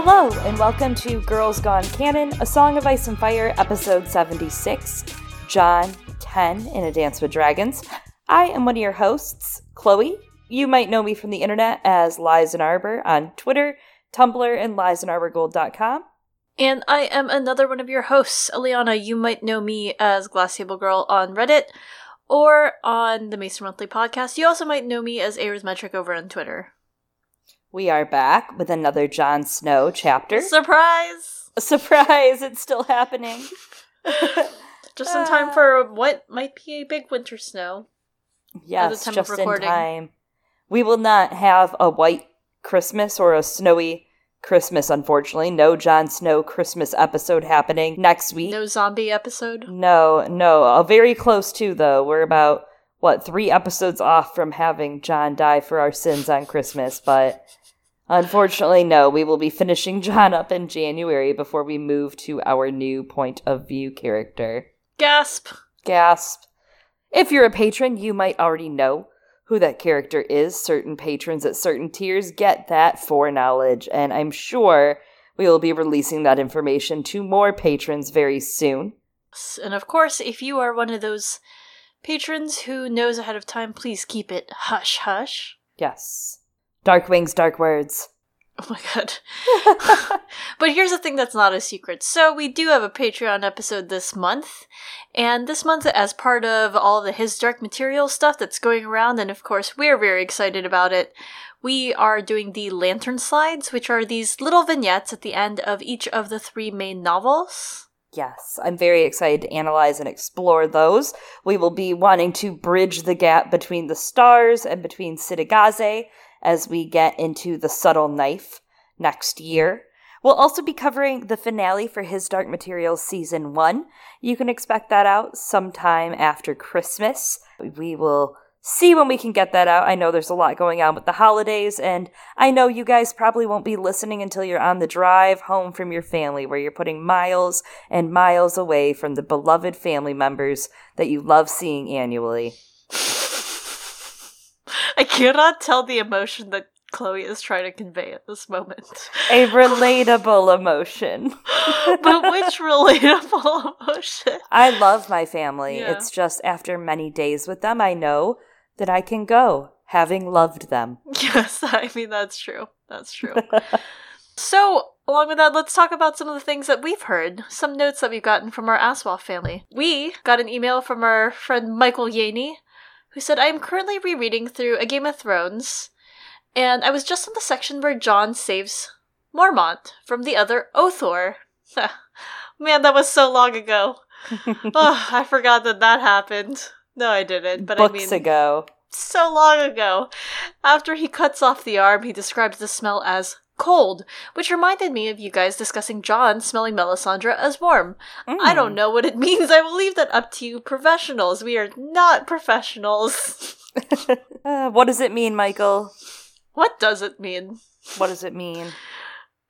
Hello, and welcome to Girls Gone Canon, A Song of Ice and Fire, episode 76, Jon 10 in A Dance with Dragons. I am one of your hosts, Chloe. You might know me from the internet as Lies in Arbor on Twitter, Tumblr, and liesinarborgold.com. And I am another one of your hosts, Eliana. You might know me as Glass Table Girl on Reddit or on the Mason Monthly podcast. You also might know me as Metric over on Twitter. We are back with another Jon Snow chapter. Surprise! Surprise! It's still happening. just in uh, time for what might be a big winter snow. Yes, just in time. We will not have a white Christmas or a snowy Christmas, unfortunately. No Jon Snow Christmas episode happening next week. No zombie episode? No, no. A very close to, though. We're about, what, three episodes off from having Jon die for our sins on Christmas, but Unfortunately, no. We will be finishing Jon up in January before we move to our new point of view character. Gasp! Gasp. If you're a patron, you might already know who that character is. Certain patrons at certain tiers get that foreknowledge, and I'm sure we will be releasing that information to more patrons very soon. And of course, if you are one of those patrons who knows ahead of time, please keep it hush hush. Yes. Dark wings, dark words. Oh my god. but here's the thing that's not a secret. So we do have a Patreon episode this month. And this month, as part of all the His Dark Material stuff that's going around, and of course we're very excited about it, we are doing the Lantern Slides, which are these little vignettes at the end of each of the three main novels. Yes, I'm very excited to analyze and explore those. We will be wanting to bridge the gap between the stars and between Cittàgazze as we get into the subtle knife next year. We'll also be covering the finale for His Dark Materials Season 1. You can expect that out sometime after Christmas. We will see when we can get that out. I know there's a lot going on with the holidays, and I know you guys probably won't be listening until you're on the drive home from your family, where you're putting miles and miles away from the beloved family members that you love seeing annually. I cannot tell the emotion that Chloe is trying to convey at this moment. A relatable emotion. but which relatable emotion? I love my family. Yeah. It's just after many days with them, I know that I can go, having loved them. Yes, I mean, that's true. That's true. so, along with that, let's talk about some of the things that we've heard, some notes that we've gotten from our Aswaf family. We got an email from our friend Michael Yaney, who said, I am currently rereading through A Game of Thrones, and I was just in the section where Jon saves Mormont from the other Othor. Man, that was so long ago. oh, I forgot that that happened. No, I didn't. But Books I mean, ago. So long ago. After he cuts off the arm, he describes the smell as cold, which reminded me of you guys discussing Jon smelling Melisandre as warm. Mm. I don't mm. know what it means. I will leave that up to you professionals. We are not professionals. uh, what does it mean, Michael? What does it mean? What does it mean?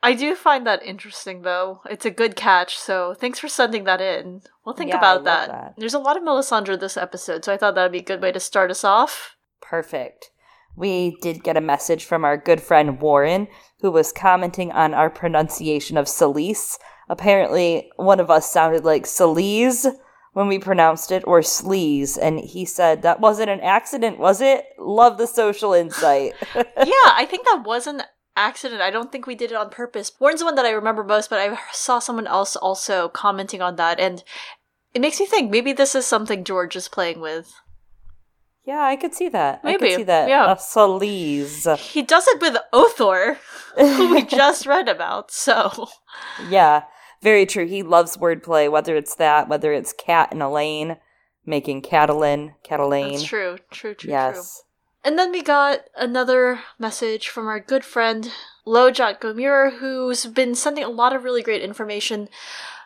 I do find that interesting, though. It's a good catch, so thanks for sending that in. We'll think yeah, about that. that. There's a lot of Melisandre this episode, so I thought that would be a good way to start us off. Perfect. We did get a message from our good friend Warren, who was commenting on our pronunciation of Selyse. Apparently, one of us sounded like Celise when we pronounced it, or Sleaze, and he said that wasn't an accident, was it? Love the social insight. yeah, I think that was an accident. I don't think we did it on purpose. Warren's the one that I remember most, but I saw someone else also commenting on that, and it makes me think maybe this is something George is playing with. Yeah, I could see that. Maybe. I could see that. Yeah. Uh, He does it with Othor, who we just read about, so. Yeah, very true. He loves wordplay, whether it's that, whether it's Cat and Elaine, making Catelyn, Catelyn. That's true. True, true, yes. true. And then we got another message from our good friend Lojak Gomura, who's been sending a lot of really great information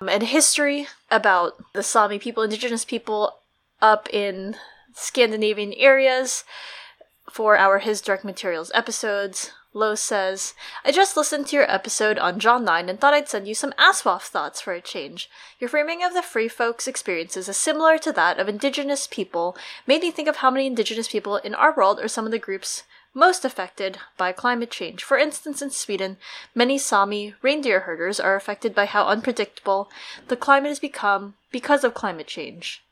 um, and history about the Sami people, indigenous people up in Scandinavian areas for our His Dark Materials episodes. Lo says, I just listened to your episode on Jon 9 and thought I'd send you some Aswaf thoughts for a change. Your framing of the free folks' experiences is similar to that of indigenous people, made me think of how many indigenous people in our world are some of the groups most affected by climate change. For instance, in Sweden, many Sami reindeer herders are affected by how unpredictable the climate has become because of climate change.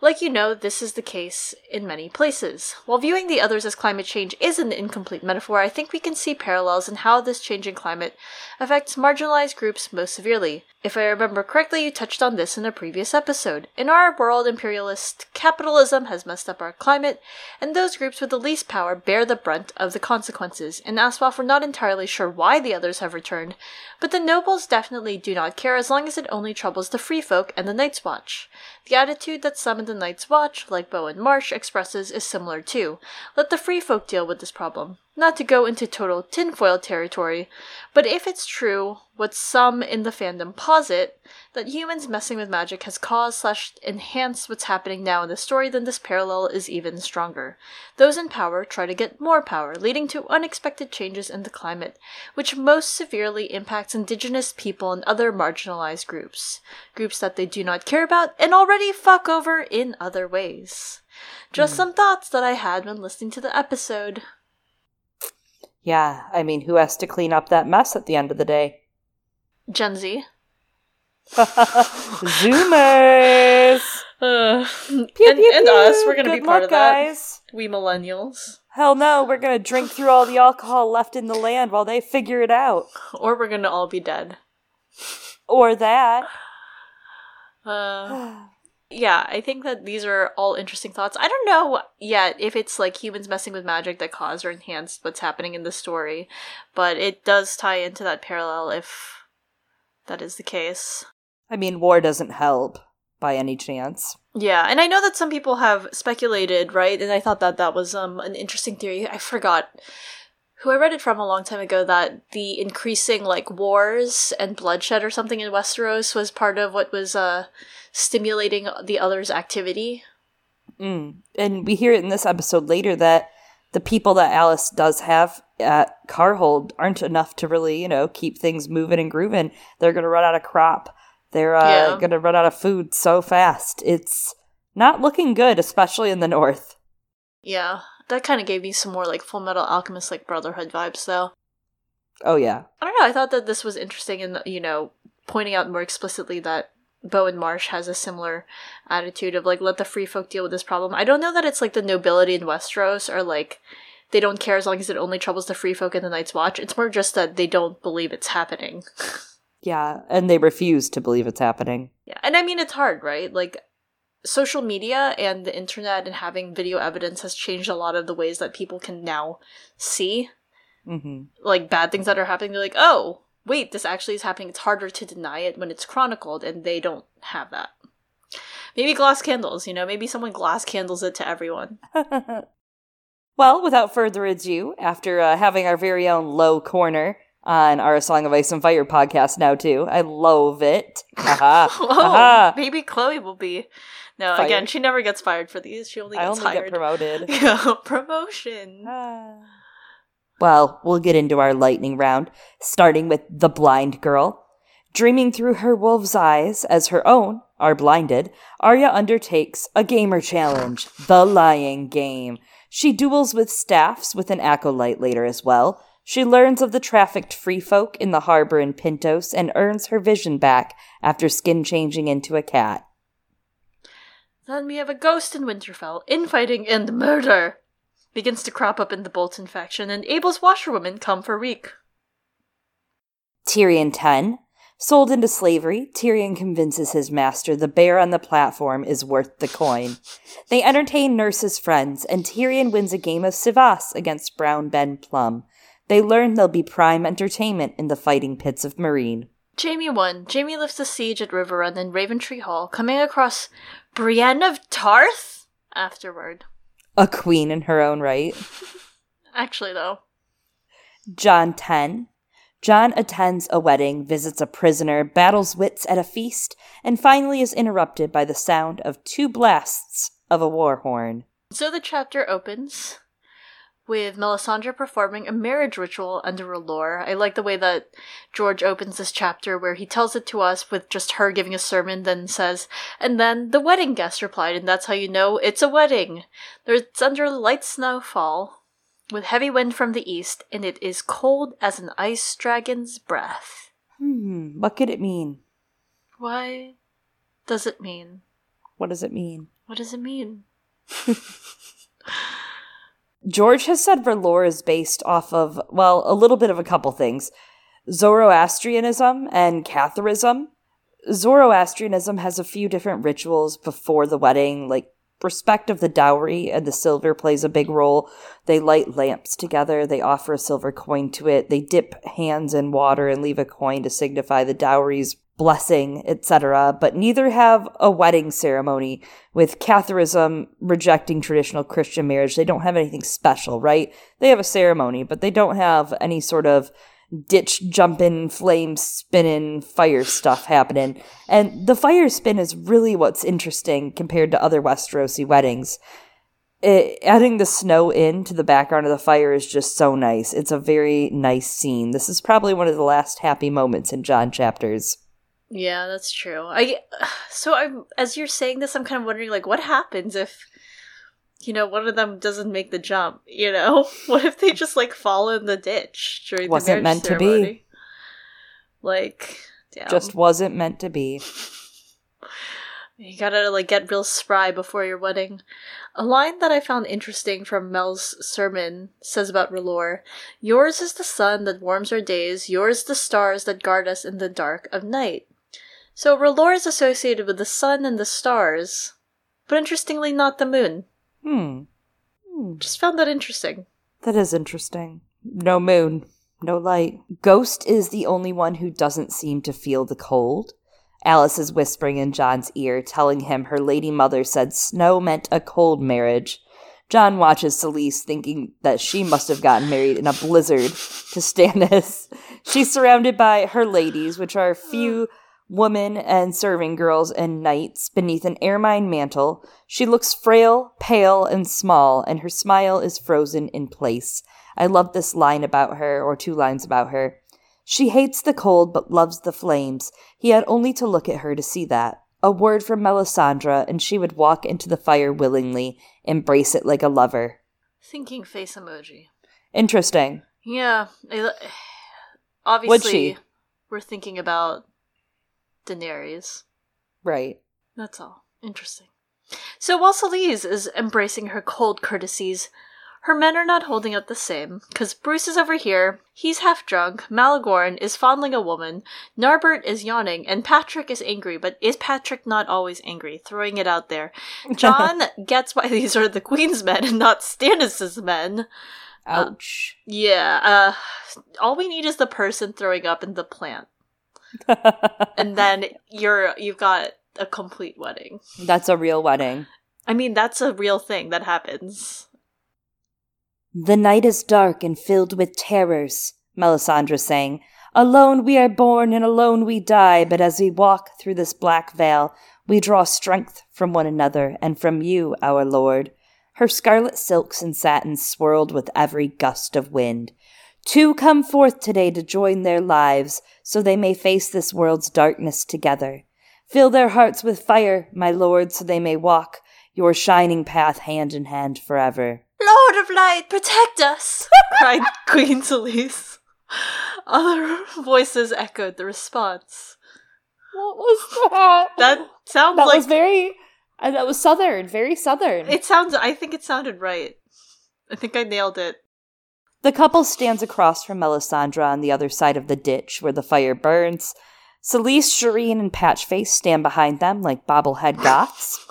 Like you know, this is the case in many places. While viewing the others as climate change is an incomplete metaphor, I think we can see parallels in how this changing climate affects marginalized groups most severely. If I remember correctly, you touched on this in a previous episode. In our world, imperialist capitalism has messed up our climate, and those groups with the least power bear the brunt of the consequences. In Aswath, we're not entirely sure why the others have returned, but the nobles definitely do not care as long as it only troubles the free folk and the Night's Watch. The attitude that some in the Night's Watch, like Bowen Marsh, expresses is similar too. Let the free folk deal with this problem. Not to go into total tinfoil territory, but if it's true, what some in the fandom posit, that humans messing with magic has caused slash enhanced what's happening now in the story, then this parallel is even stronger. Those in power try to get more power, leading to unexpected changes in the climate, which most severely impacts indigenous people and other marginalized groups. Groups that they do not care about and already fuck over in other ways. Just mm. some thoughts that I had when listening to the episode. Yeah, I mean, who has to clean up that mess at the end of the day? Gen Z. Zoomers. Uh, pew, and, pew, and pew. us, we're gonna Good be part luck, of that. Guys. We millennials. Hell no, we're gonna drink through all the alcohol left in the land while they figure it out. Or we're gonna all be dead. Or that. Uh, yeah, I think that these are all interesting thoughts. I don't know yet if it's like humans messing with magic that caused or enhanced what's happening in the story, but it does tie into that parallel if that is the case. I mean, war doesn't help by any chance. Yeah, and I know that some people have speculated, right? And I thought that that was um an interesting theory. I forgot who I read it from a long time ago that the increasing like wars and bloodshed or something in Westeros was part of what was uh stimulating the other's activity. Mm. And we hear it in this episode later that the people that Alys does have at Karhold aren't enough to really, you know, keep things moving and grooving. They're going to run out of crop. They're uh, yeah. going to run out of food so fast. It's not looking good, especially in the north. Yeah, that kind of gave me some more like Fullmetal Alchemist like Brotherhood vibes, though. Oh yeah. I don't know. I thought that this was interesting, and you know, pointing out more explicitly that Bowen Marsh has a similar attitude of like let the free folk deal with this problem. I don't know that it's like the nobility in Westeros or like they don't care as long as it only troubles the free folk in the Night's Watch. It's more just that they don't believe it's happening. yeah, and they refuse to believe it's happening. Yeah, and I mean it's hard, right? Like social media and the internet and having video evidence has changed a lot of the ways that people can now see mm-hmm. like bad things that are happening. They're like, oh, wait, this actually is happening. It's harder to deny it when it's chronicled, and they don't have that. Maybe glass candles, you know, maybe someone glass candles it to everyone. well, without further ado, after uh, having our very own low corner on our Song of Ice and Fire podcast now, too, I love it. oh, maybe Chloe will be. No, fired. again, she never gets fired for these. She only gets I only hired. get promoted. yeah, promotion. Ah. Well, we'll get into our lightning round, starting with the blind girl. Dreaming through her wolf's eyes as her own are blinded, Arya undertakes a gamer challenge, the lying game. She duels with staffs with an acolyte later as well. She learns of the trafficked free folk in the harbor in Pentos and earns her vision back after skin changing into a cat. Then we have a ghost in Winterfell, infighting and murder begins to crop up in the Bolton faction, and Abel's washerwomen come for Reek. Tyrion 10. Sold into slavery, Tyrion convinces his master the bear on the platform is worth the coin. They entertain Nurse's friends, and Tyrion wins a game of cyvasse against Brown Ben Plumm. They learn there'll be prime entertainment in the fighting pits of Meereen. Jaime 1. Jaime lifts the siege at Riverrun and Raventree Hall, coming across Brienne of Tarth afterward a queen in her own right. Actually, though. Jon 10. Jon attends a wedding, visits a prisoner, battles wits at a feast, and finally is interrupted by the sound of two blasts of a war horn. So the chapter opens with Melisandre performing a marriage ritual under R'hllor. I like the way that George opens this chapter where he tells it to us with just her giving a sermon, then says, and then the wedding guest replied, and that's how you know it's a wedding. It's under light snowfall. with heavy wind from the east, and it is cold as an ice dragon's breath. Hmm, what could it mean? Why does it mean? What does it mean? What does it mean? George has said R'hllor is based off of, well, a little bit of a couple things Zoroastrianism and Catharism. Zoroastrianism has a few different rituals before the wedding, like respect of the dowry and the silver plays a big role. They light lamps together, they offer a silver coin to it, they dip hands in water and leave a coin to signify the dowry's blessing, etc. But neither have a wedding ceremony. With Catharism rejecting traditional Christian marriage, they don't have anything special, right? They have a ceremony, but they don't have any sort of ditch jumping, flame spinning, fire stuff happening. And the fire spin is really what's interesting compared to other Westerosi weddings. It, adding the snow into the background of the fire is just so nice. It's a very nice scene. This is probably one of the last happy moments in Jon chapters. Yeah, that's true. I so I'm as you're saying this, I'm kind of wondering like what happens if you know one of them doesn't make the jump. You know, what if they just like fall in the ditch during wasn't the meant ceremony? to be. Like, damn. just wasn't meant to be. You gotta like get real spry before your wedding. A line that I found interesting from Mel's sermon says about R'hllor, Yours is the sun that warms our days, yours the stars that guard us in the dark of night. So R'hllor is associated with the sun and the stars, but interestingly not the moon. Hmm. hmm. Just found that interesting. That is interesting. No moon, no light. Ghost is the only one who doesn't seem to feel the cold. Alys is whispering in Jon's ear, telling him her lady mother said snow meant a cold marriage. Jon watches Selyse, thinking that she must have gotten married in a blizzard to Stannis. She's surrounded by her ladies, which are few women and serving girls and knights beneath an ermine mantle. She looks frail, pale, and small, and her smile is frozen in place. I love this line about her, or two lines about her. She hates the cold but loves the flames. He had only to look at her to see that. A word from Melisandre, and she would walk into the fire willingly, embrace it like a lover. Thinking face emoji. Interesting. Yeah. Obviously, we're thinking about Daenerys. Right. That's all. Interesting. So while Selyse is embracing her cold courtesies, her men are not holding up the same, because Brus is over here, he's half drunk, Malegorn is fondling a woman, Narbert is yawning, and Patrek is angry, but is Patrek not always angry? Throwing it out there. Jon gets why these are the Queen's men and not Stannis's men. Ouch. Uh, yeah, uh, all we need is the person throwing up in the plant and then you're you've got a complete wedding. That's a real wedding. I mean, that's a real thing that happens. The night is dark and filled with terrors, Melisandre sang. Alone we are born and alone we die, but as we walk through this black veil, we draw strength from one another and from you, our Lord. Her scarlet silks and satins swirled with every gust of wind. Two come forth today to join their lives, so they may face this world's darkness together. Fill their hearts with fire, my lord, so they may walk your shining path hand in hand forever. Lord of light, protect us! cried Queen Selyse. Other voices echoed the response. What was that? That sounds that like was very. Uh, that was southern, very southern. It sounds. I think it sounded right. I think I nailed it. The couple stands across from Melisandre on the other side of the ditch where the fire burns. Selyse, Shireen, and Patchface stand behind them like bobblehead goths.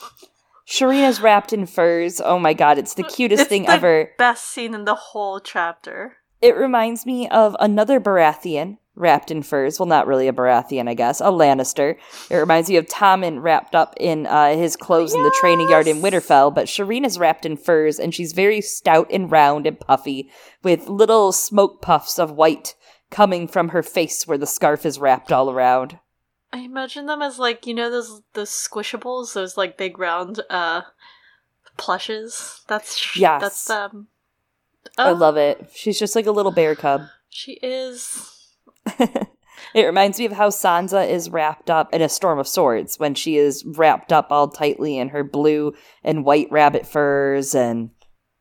Shireen is wrapped in furs. Oh my god, it's the cutest it's thing the ever. Best scene in the whole chapter. It reminds me of another Baratheon wrapped in furs. Well, not really a Baratheon, I guess. A Lannister. It reminds me of Tommen wrapped up in uh, his clothes yes! in the training yard in Winterfell. But Shireen is wrapped in furs, and she's very stout and round and puffy, with little smoke puffs of white coming from her face where the scarf is wrapped all around. I imagine them as like you know those those squishables, those like big round uh plushes. That's yes. That's um. Oh. I love it. She's just like a little bear cub. She is. It reminds me of how Sansa is wrapped up in a storm of swords when she is wrapped up all tightly in her blue and white rabbit furs and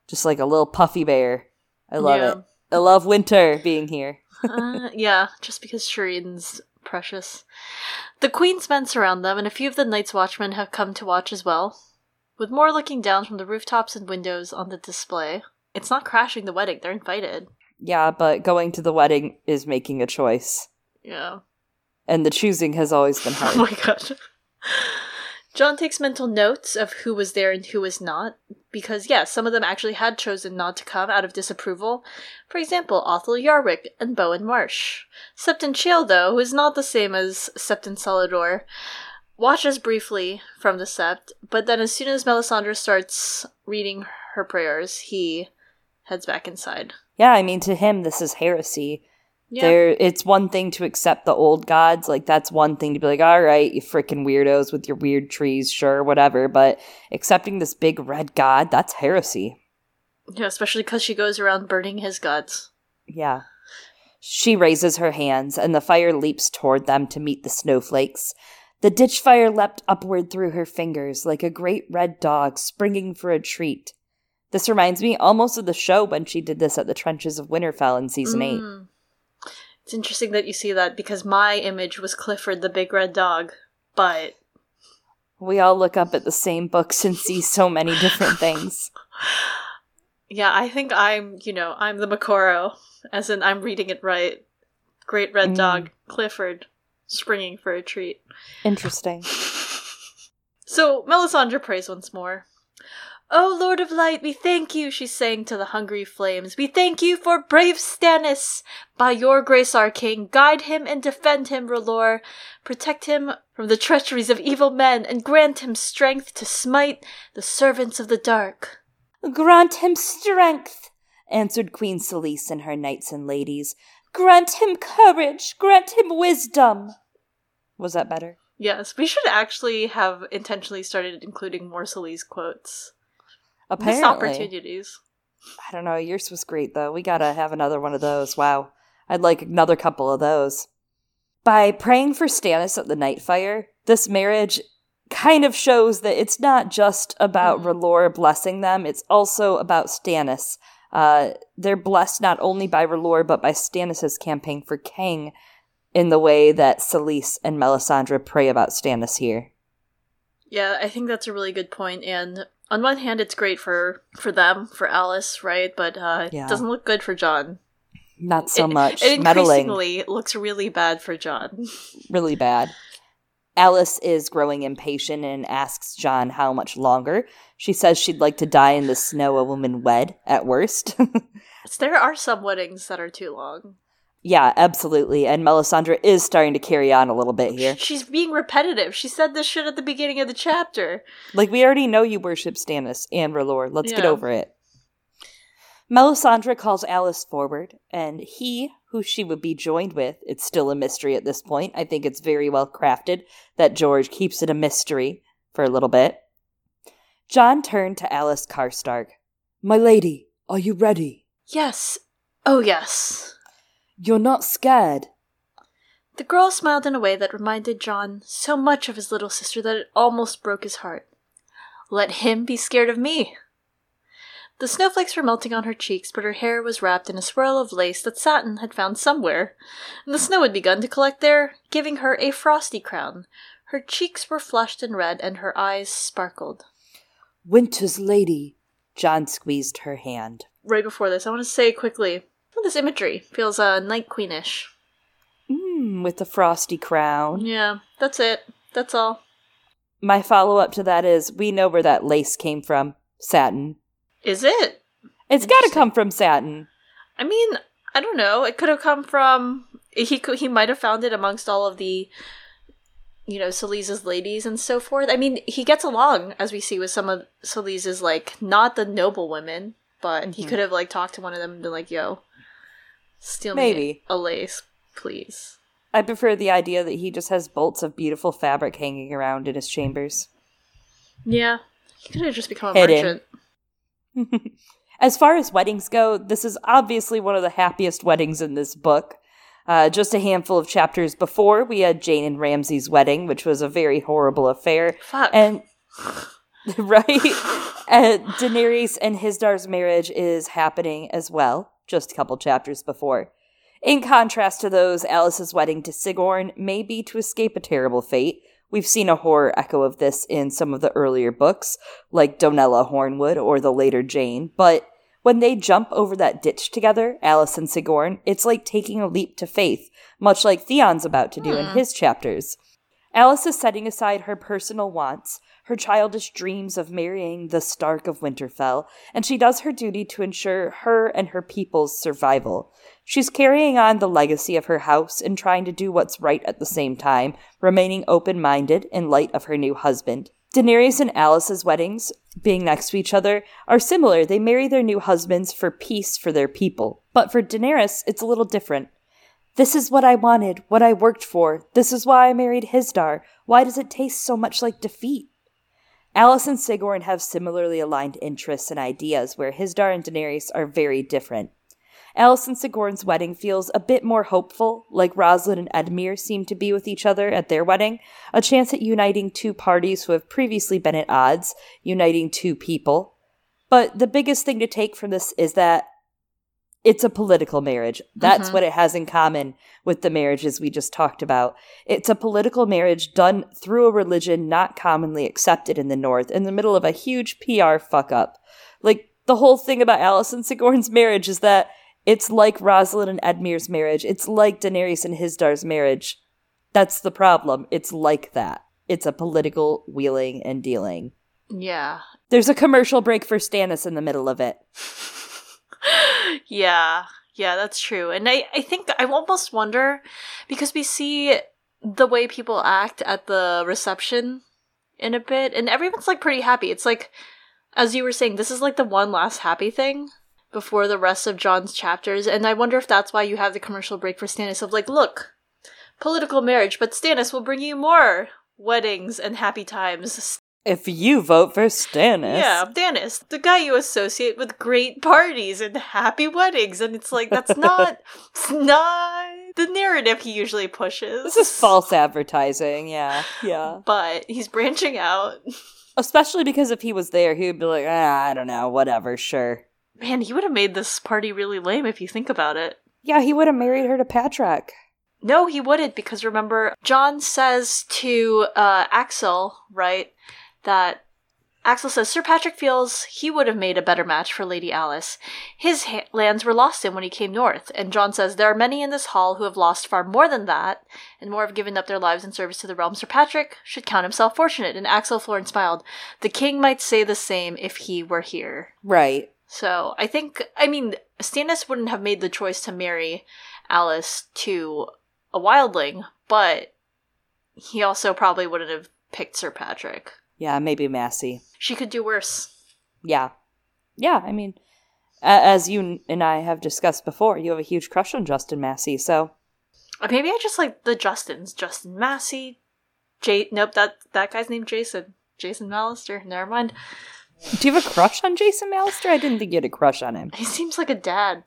just like a little puffy bear. I love yeah. it. I love winter being here. uh, yeah, just because Shireen's precious. The queen's men surround them, and a few of the Night's Watchmen have come to watch as well. With more looking down from the rooftops and windows on the display. It's not crashing the wedding, they're invited. Yeah, but going to the wedding is making a choice. Yeah. And the choosing has always been oh hard. oh my god. Jon takes mental notes of who was there and who was not, because, yes, yeah, some of them actually had chosen not to come out of disapproval. For example, Othel Yarwick and Bowen Marsh. Septon Chayle, though, who is not the same as Septon Cellador, watches briefly from the sept, but then as soon as Melisandre starts reading her prayers, he heads back inside. Yeah, I mean, to him, this is heresy. Yeah. There, it's one thing to accept the old gods, like that's one thing to be like, all right, you freaking weirdos with your weird trees, sure, whatever. But accepting this big red god, that's heresy. Yeah, especially because she goes around burning his gods. Yeah. She raises her hands, and the fire leaps toward them to meet the snowflakes. The ditch fire leapt upward through her fingers like a great red dog springing for a treat. This reminds me almost of the show when she did this at the trenches of Winterfell in season mm. 8. It's interesting that you see that because my image was Clifford the big red dog, but we all look up at the same books and see so many different things. Yeah, I think I'm, you know, I'm the Moqorro, as in I'm reading it right. Great red mm. dog, Clifford, springing for a treat. Interesting. So Melisandre prays once more. O Lord of Light, we thank you, she sang to the hungry flames. We thank you for brave Stannis. By your grace, our king, guide him and defend him, R'hllor. Protect him from the treacheries of evil men, and grant him strength to smite the servants of the dark. Grant him strength, answered Queen Selyse and her knights and ladies. Grant him courage, grant him wisdom. Was that better? Yes, we should actually have intentionally started including more Selyse quotes. Apparently. Missed opportunities. I don't know. Yours was great, though. We gotta have another one of those. Wow. I'd like another couple of those. By praying for Stannis at the Nightfire, this marriage kind of shows that it's not just about mm. R'hllor blessing them, it's also about Stannis. Uh, they're blessed not only by R'hllor, but by Stannis' campaign for king in the way that Selyse and Melisandre pray about Stannis here. Yeah, I think that's a really good point, and on one hand, it's great for for them, for alys right? But uh, yeah. it doesn't look good for jon Not so it, much. It increasingly Meddling. looks really bad for jon really bad. alys is growing impatient and asks jon how much longer. She says she'd like to die in the snow a woman wed, at worst. there are some weddings that are too long. Yeah, absolutely. And Melisandre is starting to carry on a little bit here. She's being repetitive. She said this shit at the beginning of the chapter. Like, we already know you worship Stannis and R'hllor. Let's yeah. get over it. Melisandre calls Alys forward, and he, who she would be joined with, it's still a mystery at this point. I think it's very well crafted that George keeps it a mystery for a little bit. Jon turned to Alys Karstark. My lady, are you ready? Yes. Oh, yes. You're not scared? The girl smiled in a way that reminded Jon so much of his little sister that it almost broke his heart. Let him be scared of me. The snowflakes were melting on her cheeks, but her hair was wrapped in a swirl of lace that Satin had found somewhere, and the snow had begun to collect there, giving her a frosty crown. Her cheeks were flushed and red, and her eyes sparkled. Winter's lady. Jon squeezed her hand. Right before this, I want to say quickly this imagery feels uh, Night Queenish. Mm, with the frosty crown. Yeah, that's it. That's all. My follow up to that is we know where that lace came from. Satin. Is it? It's got to come from satin. I mean, I don't know. It could have come from he could he might have found it amongst all of the you know Selyse's ladies and so forth. I mean, he gets along as we see with some of Selyse's like not the noble women, but mm-hmm. he could have like talked to one of them and been like, "Yo, Steal Maybe. me a lace, please. I prefer the idea that he just has bolts of beautiful fabric hanging around in his chambers. Yeah. He could have just become a Hidden. merchant. as far as weddings go, this is obviously one of the happiest weddings in this book. Uh, just a handful of chapters before, we had Jeyne and Ramsay's wedding, which was a very horrible affair. Fuck. And right, uh, Daenerys and Hizdahr's marriage is happening as well. Just a couple chapters before. In contrast to those, Alys's wedding to Sigorn may be to escape a terrible fate. We've seen a horror echo of this in some of the earlier books, like Donella Hornwood or the later Jeyne, but when they jump over that ditch together, Alys and Sigorn, it's like taking a leap to faith, much like Theon's about to do hmm. in his chapters. Alys is setting aside her personal wants, her childish dreams of marrying the Stark of Winterfell, and she does her duty to ensure her and her people's survival. She's carrying on the legacy of her house and trying to do what's right at the same time, remaining open minded in light of her new husband. Daenerys and Alys's weddings, being next to each other, are similar. They marry their new husbands for peace for their people. But for Daenerys, it's a little different. This is what I wanted, what I worked for. This is why I married Hizdahr. Why does it taste so much like defeat? Alys and Sigorn have similarly aligned interests and ideas, where Hizdahr and Daenerys are very different. Alys and Sigorn's wedding feels a bit more hopeful, like Rosalind and Edmure seem to be with each other at their wedding, a chance at uniting two parties who have previously been at odds, uniting two people. But the biggest thing to take from this is that it's a political marriage. That's mm-hmm. what it has in common with the marriages we just talked about. It's a political marriage done through a religion not commonly accepted in the North in the middle of a huge PR fuck up. Like, the whole thing about Alys and Sigorn's marriage is that it's like Rosalind and Edmure's marriage. It's like Daenerys and Hizdahr's marriage. That's the problem. It's like that. It's a political wheeling and dealing. Yeah. There's a commercial break for Stannis in the middle of it. yeah, yeah, that's true. And I, I think I almost wonder because we see the way people act at the reception in a bit, and everyone's like pretty happy. It's like, as you were saying, this is like the one last happy thing before the rest of Jon's chapters, and I wonder if that's why you have the commercial break for Stannis of like, look, political marriage, but Stannis will bring you more weddings and happy times. If you vote for Stannis. Yeah, Stannis, the guy you associate with great parties and happy weddings. And it's like, that's not, it's not the narrative he usually pushes. This is false advertising, yeah. Yeah. But he's branching out. Especially because if he was there, he would be like, ah, I don't know, whatever, sure. Man, he would have made this party really lame if you think about it. Yeah, he would have married her to Patrek. No, he wouldn't, because remember, Jon says to uh, Axel, right? That Axel says Sir Patrek feels he would have made a better match for Lady Alys. His ha- lands were lost him when he came north, and Jon says there are many in this hall who have lost far more than that, and more have given up their lives in service to the realm. Sir Patrek should count himself fortunate. And Axel Florent smiled. The king might say the same if he were here. Right. So I think, I mean, Stannis wouldn't have made the choice to marry Alys to a wildling, but he also probably wouldn't have picked Sir Patrek. Yeah, maybe Massey. She could do worse. Yeah. Yeah, I mean, as you and I have discussed before, you have a huge crush on Justin Massey, so. Uh, maybe I just like the Justins. Justin Massey. J- nope, that, that guy's named Jason. Jason Mallister. Never mind. Do you have a crush on Jason Mallister? I didn't think you had a crush on him. He seems like a dad.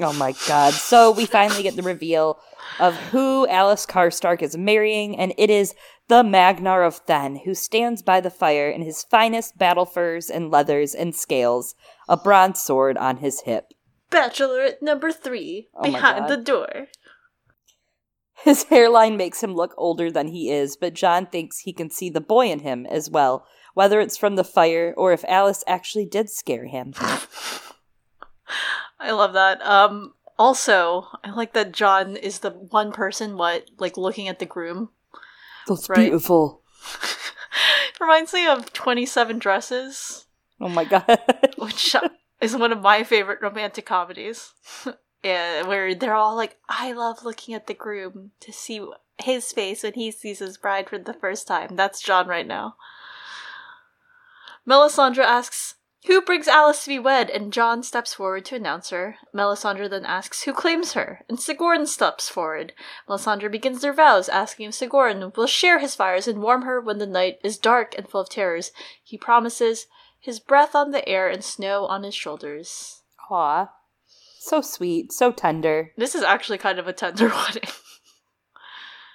Oh my god. So we finally get the reveal of who Alys Karstark is marrying, and it is the Magnar of Thenn, who stands by the fire in his finest battle furs and leathers and scales, a bronze sword on his hip. Bachelorette number three, oh behind the door. His hairline makes him look older than he is, but Jon thinks he can see the boy in him as well, whether it's from the fire or if Alys actually did scare him. I love that. Um also, I like that Jon is the one person what like looking at the groom that's right? beautiful. Reminds me of 27 Dresses. Oh my god. which uh, is one of my favorite romantic comedies. yeah, where they're all like, I love looking at the groom to see his face when he sees his bride for the first time. That's Jon right now. Melisandre asks, who brings Alys to be wed? And Jon steps forward to announce her. Melisandre then asks who claims her, and Sigorn steps forward. Melisandre begins their vows, asking if Sigorn will share his fires and warm her when the night is dark and full of terrors. He promises his breath on the air and snow on his shoulders. Aw. So sweet, so tender. This is actually kind of a tender wedding.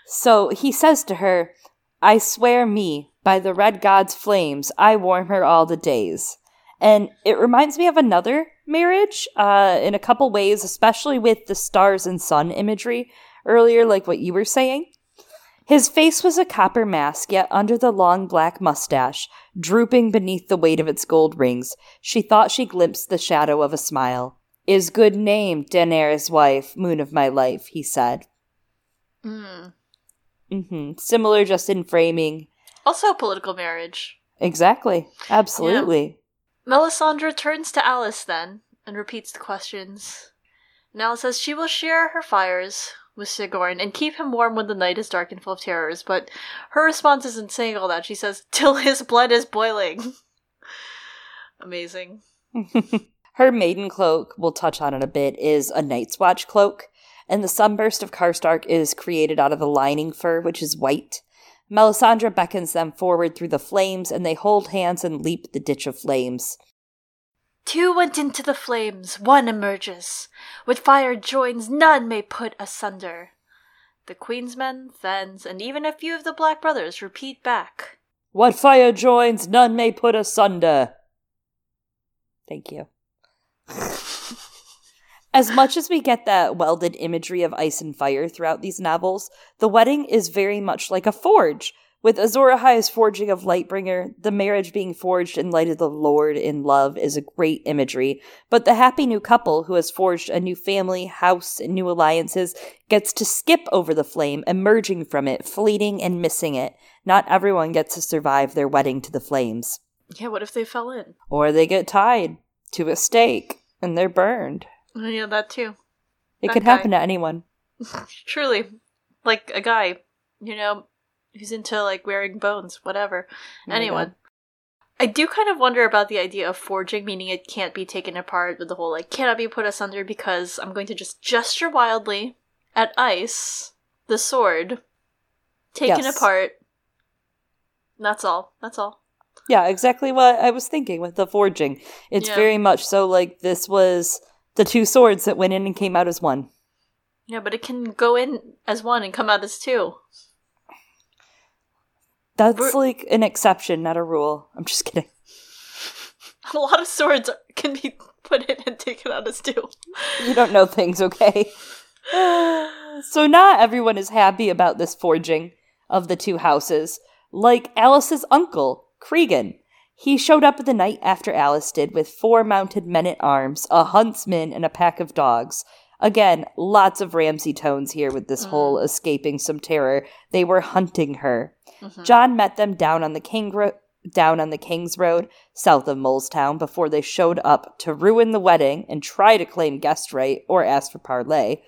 so he says to her, I swear me, by the red god's flames, I warm her all the days And it reminds me of another marriage uh, in a couple ways, especially with the stars and sun imagery earlier, like what you were saying. His face was a copper mask, yet under the long black mustache, drooping beneath the weight of its gold rings, she thought she glimpsed the shadow of a smile. Is good name, Daenerys' wife, moon of my life, he said. Mm. Mm-hmm. Similar just in framing. Also a political marriage. Exactly. Absolutely. Melisandre turns to Alys then and repeats the questions. Alys says she will share her fires with Sigorn and keep him warm when the night is dark and full of terrors, but her response isn't saying all that. She says, till his blood is boiling. Amazing. her maiden cloak, we'll touch on it a bit, is a Night's Watch cloak, and the sunburst of Karstark is created out of the lining fur, which is white. Melisandre beckons them forward through the flames, and they hold hands and leap the ditch of flames. Two went into the flames, one emerges. With fire joins, none may put asunder. The Queen's men, Thenns, and even a few of the Black Brothers repeat back. What fire joins, none may put asunder. Thank you. As much as we get that welded imagery of ice and fire throughout these novels, the wedding is very much like a forge. With Azor Ahai's forging of Lightbringer, the marriage being forged in light of the Lord in love is a great imagery, but the happy new couple who has forged a new family, house, and new alliances gets to skip over the flame, emerging from it, fleeting and missing it. Not everyone gets to survive their wedding to the flames. Yeah, what if they fell in? Or they get tied to a stake and they're burned. Oh, yeah, that too. It that could guy. happen to anyone. Truly. Like a guy, you know, who's into like wearing bones, whatever. Oh anyone. I do kind of wonder about the idea of forging, meaning it can't be taken apart with the whole like cannot be put asunder because I'm going to just gesture wildly at ice, the sword, taken yes. apart. That's all. That's all. Yeah, exactly what I was thinking with the forging. It's yeah. very much so like this was the two swords that went in and came out as one. Yeah, but it can go in as one and come out as two. That's We're- like an exception, not a rule. I'm just kidding. A lot of swords can be put in and taken out as two. You don't know things, okay? so not everyone is happy about this forging of the two houses. Like Alys's uncle, Cregan. He showed up the night after Alys did with four mounted men at arms, a huntsman, and a pack of dogs. Again, lots of Ramsay tones here with this mm. whole escaping some terror. They were hunting her. Mm-hmm. Jon met them down on the King Ro- down on the King's Road, south of Molestown, before they showed up to ruin the wedding and try to claim guest right or ask for parley.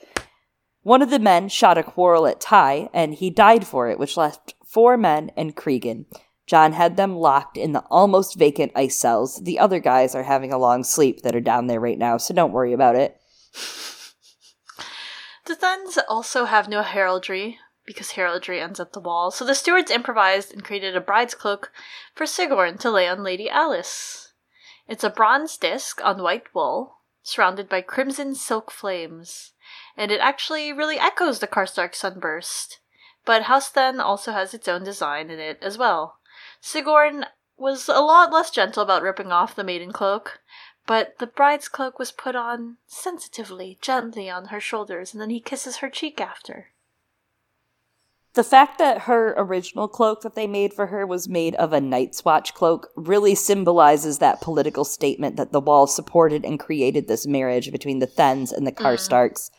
One of the men shot a quarrel at Ty, and he died for it, which left four men and Cregan. Jon had them locked in the almost vacant ice cells. The other guys are having a long sleep that are down there right now, so don't worry about it. The Thuns also have no heraldry, because heraldry ends at the wall, so the stewards improvised and created a bride's cloak for Sigorn to lay on Lady Alys. It's a bronze disc on white wool, surrounded by crimson silk flames, and it actually really echoes the Karstark sunburst. But House Thenn also has its own design in it as well. Sigorn was a lot less gentle about ripping off the maiden cloak, but the bride's cloak was put on sensitively, gently on her shoulders, and then he kisses her cheek after. The fact that her original cloak that they made for her was made of a Night's Watch cloak really symbolizes that political statement that the Wall supported and created this marriage between the Thenns and the. Karstarks. Mm.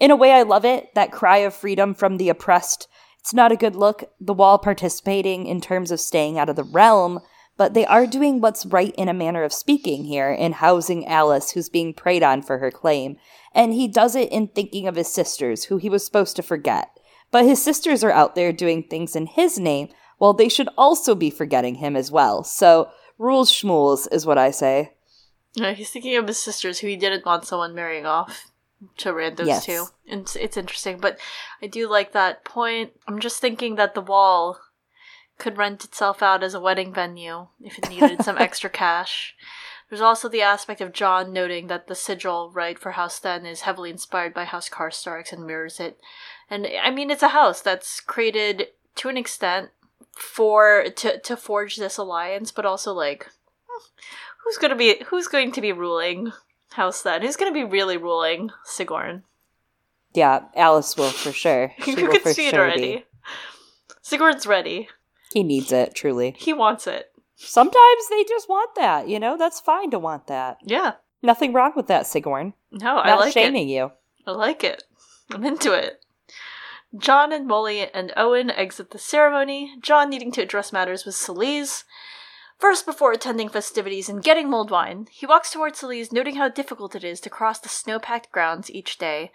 In a way, I love it, that cry of freedom from the oppressed it's not a good look, the wall participating in terms of staying out of the realm, but they are doing what's right in a manner of speaking here in housing Alys, who's being preyed on for her claim. And he does it in thinking of his sisters, who he was supposed to forget. But his sisters are out there doing things in his name, while they should also be forgetting him as well. So, rules schmools is what I say. Yeah, he's thinking of his sisters who he didn't want someone marrying off to randos yes. too. It's it's interesting, but I do like that point. I'm just thinking that the wall could rent itself out as a wedding venue if it needed some extra cash. There's also the aspect of Jon noting that the sigil, right, for House Thenn is heavily inspired by House Karstarks and mirrors it. And I mean, it's a house that's created to an extent for to to forge this alliance, but also like hmm, who's gonna be who's going to be ruling House then? Who's gonna be really ruling Sigorn? Yeah, Alys will for sure. you can see sure it already. Be. Sigorn's ready. He needs it, truly. He wants it. Sometimes they just want that, you know? That's fine to want that. Yeah. Nothing wrong with that, Sigorn. No, I like shaming it. you. I like it. I'm into it. Jon and Mully and Owen exit the ceremony, Jon needing to address matters with Selyse. First, before attending festivities and getting mulled wine, he walks towards Selyse, noting how difficult it is to cross the snow packed grounds each day,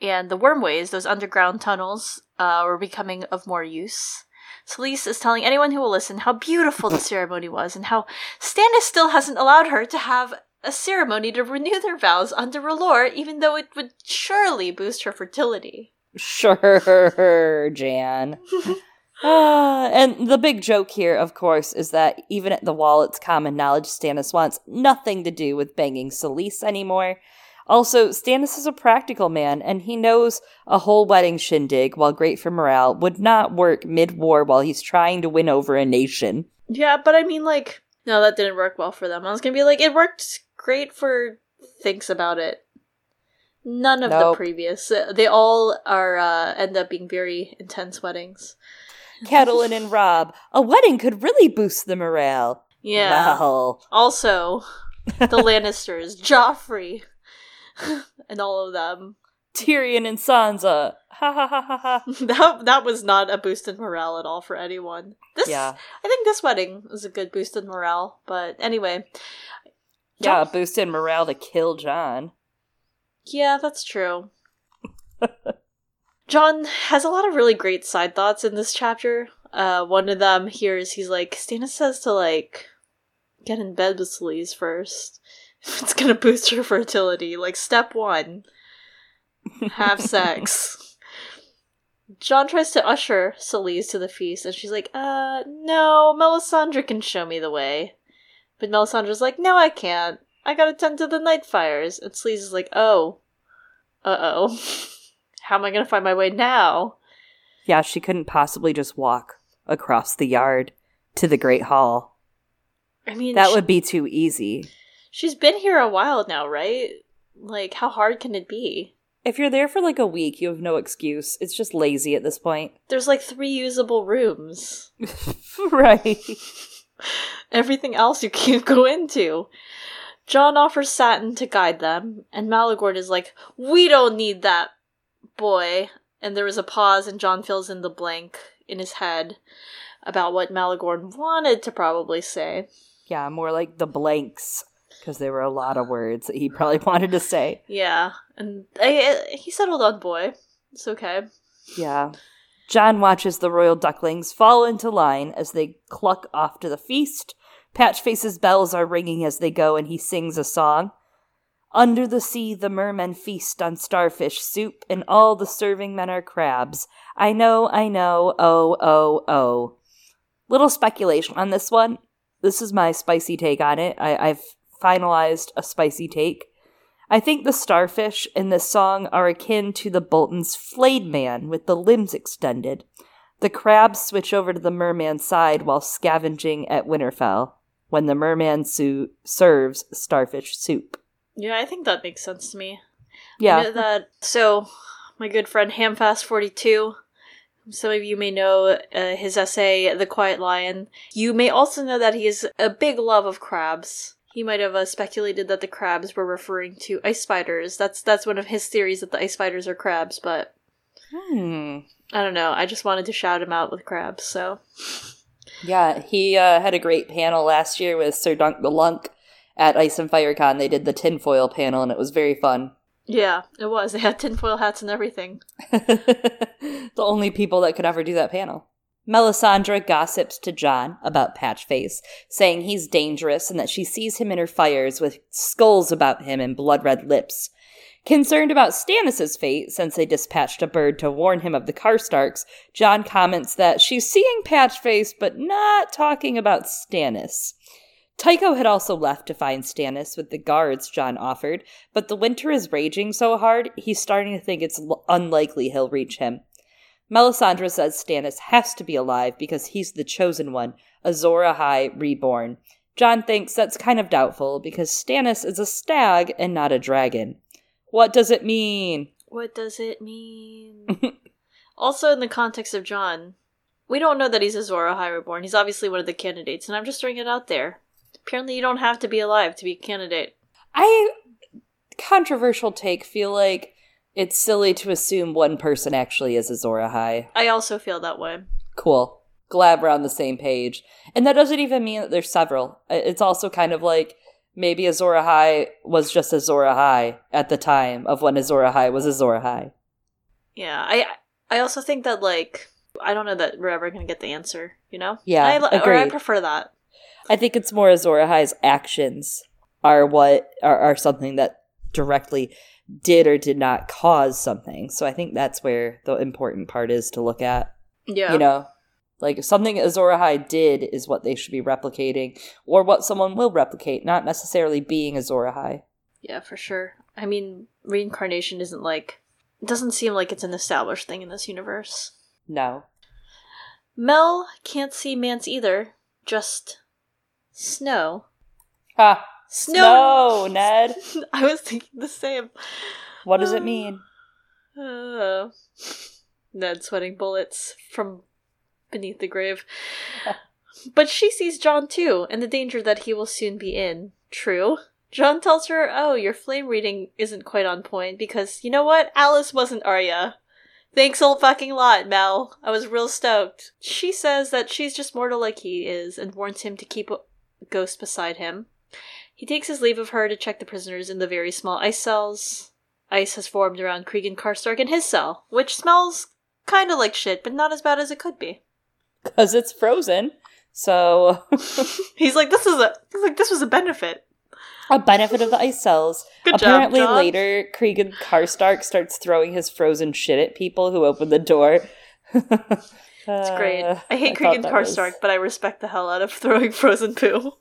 and the wormways, those underground tunnels, uh, were becoming of more use. Selyse is telling anyone who will listen how beautiful the ceremony was and how Stannis still hasn't allowed her to have a ceremony to renew their vows under R'hllor, even though it would surely boost her fertility. Sure, Jan. uh, and the big joke here, of course, is that even at the wall, it's common knowledge Stannis wants nothing to do with banging Selyse anymore. Also, Stannis is a practical man, and he knows a whole wedding shindig, while great for morale, would not work mid war while he's trying to win over a nation. Yeah, but I mean, like, no, that didn't work well for them. I was gonna be like, it worked great for thinks about it. None of nope. the previous. They all are uh, end up being very intense weddings. Catelyn and Robb. A wedding could really boost the morale. Yeah. Also, the Lannisters, Joffrey, and all of them. Tyrion and Sansa. Ha ha ha ha ha. that that was not a boost in morale at all for anyone. This yeah. I think this wedding was a good boost in morale, but anyway. Yeah, boost in morale to kill Jon. Yeah, that's true. Jon has a lot of really great side thoughts in this chapter. Uh, one of them here is he's like, Stannis says to like get in bed with Selyse first. it's gonna boost her fertility. Like step one, have sex. Jon tries to usher Selyse to the feast, and she's like, "Uh, no, Melisandre can show me the way." But Melisandre's like, "No, I can't. I gotta tend to the night fires." And Selyse is like, "Oh, uh oh, how am I gonna find my way now?" Yeah, she couldn't possibly just walk across the yard to the Great Hall. I mean, that she- would be too easy. She's been here a while now, right? Like, how hard can it be? If you're there for like a week, you have no excuse. It's just lazy at this point. There's like three usable rooms. right. Everything else you can't go into. Jon offers Satin to guide them, and Malegorn is like, We don't need that, boy. And there is a pause, and Jon fills in the blank in his head about what Malegorn wanted to probably say. Yeah, more like the blanks because there were a lot of words that he probably wanted to say. Yeah, and I, I, he settled on boy. It's okay. Yeah. Jon watches the royal ducklings fall into line as they cluck off to the feast. Patchface's bells are ringing as they go, and he sings a song. Under the sea, the mermen feast on starfish soup, and all the serving men are crabs. I know, I know, oh, oh, oh. Little speculation on this one. This is my spicy take on it. I, I've finalized a spicy take. I think the starfish in this song are akin to the Bolton's flayed man with the limbs extended. The crabs switch over to the merman's side while scavenging at Winterfell when the merman su- serves starfish soup. Yeah, I think that makes sense to me. Yeah. that so my good friend Hamfast42 some of you may know uh, his essay, The Quiet Lion. You may also know that he is a big love of crabs. He might have uh, speculated that the crabs were referring to ice spiders. That's that's one of his theories that the ice spiders are crabs, but hmm. I don't know. I just wanted to shout him out with crabs, so yeah, he uh, had a great panel last year with Sir Dunk the Lunk at Ice and Fire Con. They did the tinfoil panel, and it was very fun. Yeah, it was. They had tinfoil hats and everything. the only people that could ever do that panel. Melisandre gossips to Jon about Patchface, saying he's dangerous and that she sees him in her fires with skulls about him and blood red lips. Concerned about Stannis's fate, since they dispatched a bird to warn him of the Karstarks, Jon comments that she's seeing Patchface but not talking about Stannis. Tycho had also left to find Stannis with the guards Jon offered, but the winter is raging so hard, he's starting to think it's l- unlikely he'll reach him. Melisandre says Stannis has to be alive because he's the chosen one, Azor Ahai reborn. Jon thinks that's kind of doubtful because Stannis is a stag and not a dragon. What does it mean? What does it mean? also, in the context of Jon, we don't know that he's Azor Ahai Reborn. He's obviously one of the candidates, and I'm just throwing it out there. Apparently, you don't have to be alive to be a candidate. I controversial take feel like it's silly to assume one person actually is Azor Ahai. I also feel that way. Cool. Glad we're on the same page. And that doesn't even mean that there's several. It's also kind of like maybe Azor Ahai was just Azor Ahai at the time of when Azor Ahai was Azor Ahai. Yeah, I I also think that like I don't know that we're ever gonna get the answer. You know? Yeah, I, agreed. Or I prefer that. I think it's more Azor Ahai's actions are what are, are something that directly did or did not cause something. So I think that's where the important part is to look at. Yeah. You know, like something Azor Ahai did is what they should be replicating, or what someone will replicate, not necessarily being Azor Ahai. Yeah, for sure. I mean, reincarnation isn't like it doesn't seem like it's an established thing in this universe. No. Mel can't see Mance either, just snow. Ha! Snow, Snow Ned. I was thinking the same. What does uh, it mean? Uh, Ned sweating bullets from beneath the grave. but she sees Jon too, and the danger that he will soon be in. True. Jon tells her, Oh, your flame reading isn't quite on point because you know what? Alys wasn't Arya. Thanks a fucking lot, Mel. I was real stoked. She says that she's just mortal like he is and warns him to keep ghost beside him. He takes his leave of her to check the prisoners in the very small ice cells. Ice has formed around Cregan Karstark in his cell, which smells kind of like shit, but not as bad as it could be. Because it's frozen. So he's like, this is a he's like this was a benefit. A benefit of the ice cells. Good Apparently job, later, Cregan Karstark starts throwing his frozen shit at people who open the door. It's great. I hate I Cregan Karstark, was... but I respect the hell out of throwing frozen poo.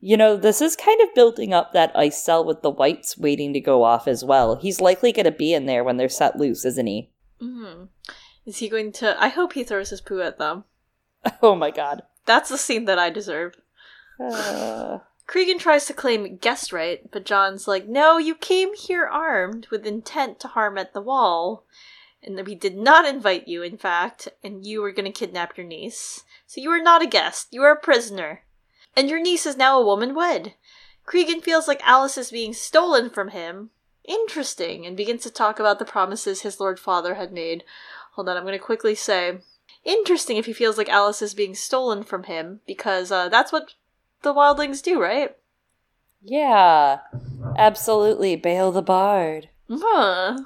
You know, this is kind of building up that ice cell with the whites waiting to go off as well. He's likely going to be in there when they're set loose, isn't he? Mm-hmm. Is he going to? I hope he throws his poo at them. Oh my god. That's the scene that I deserve. Uh... Cregan tries to claim guest right, but Jon's like, no, you came here armed with intent to harm at the wall. And we did not invite you, in fact, and you were going to kidnap your niece. So you are not a guest, you are a prisoner. And your niece is now a woman wed. Cregan feels like Alys is being stolen from him. Interesting, and begins to talk about the promises his lord father had made. Hold on, I'm going to quickly say. Interesting if he feels like Alys is being stolen from him, because uh, that's what the wildlings do, right? Yeah, absolutely. Bail the Bard. Huh.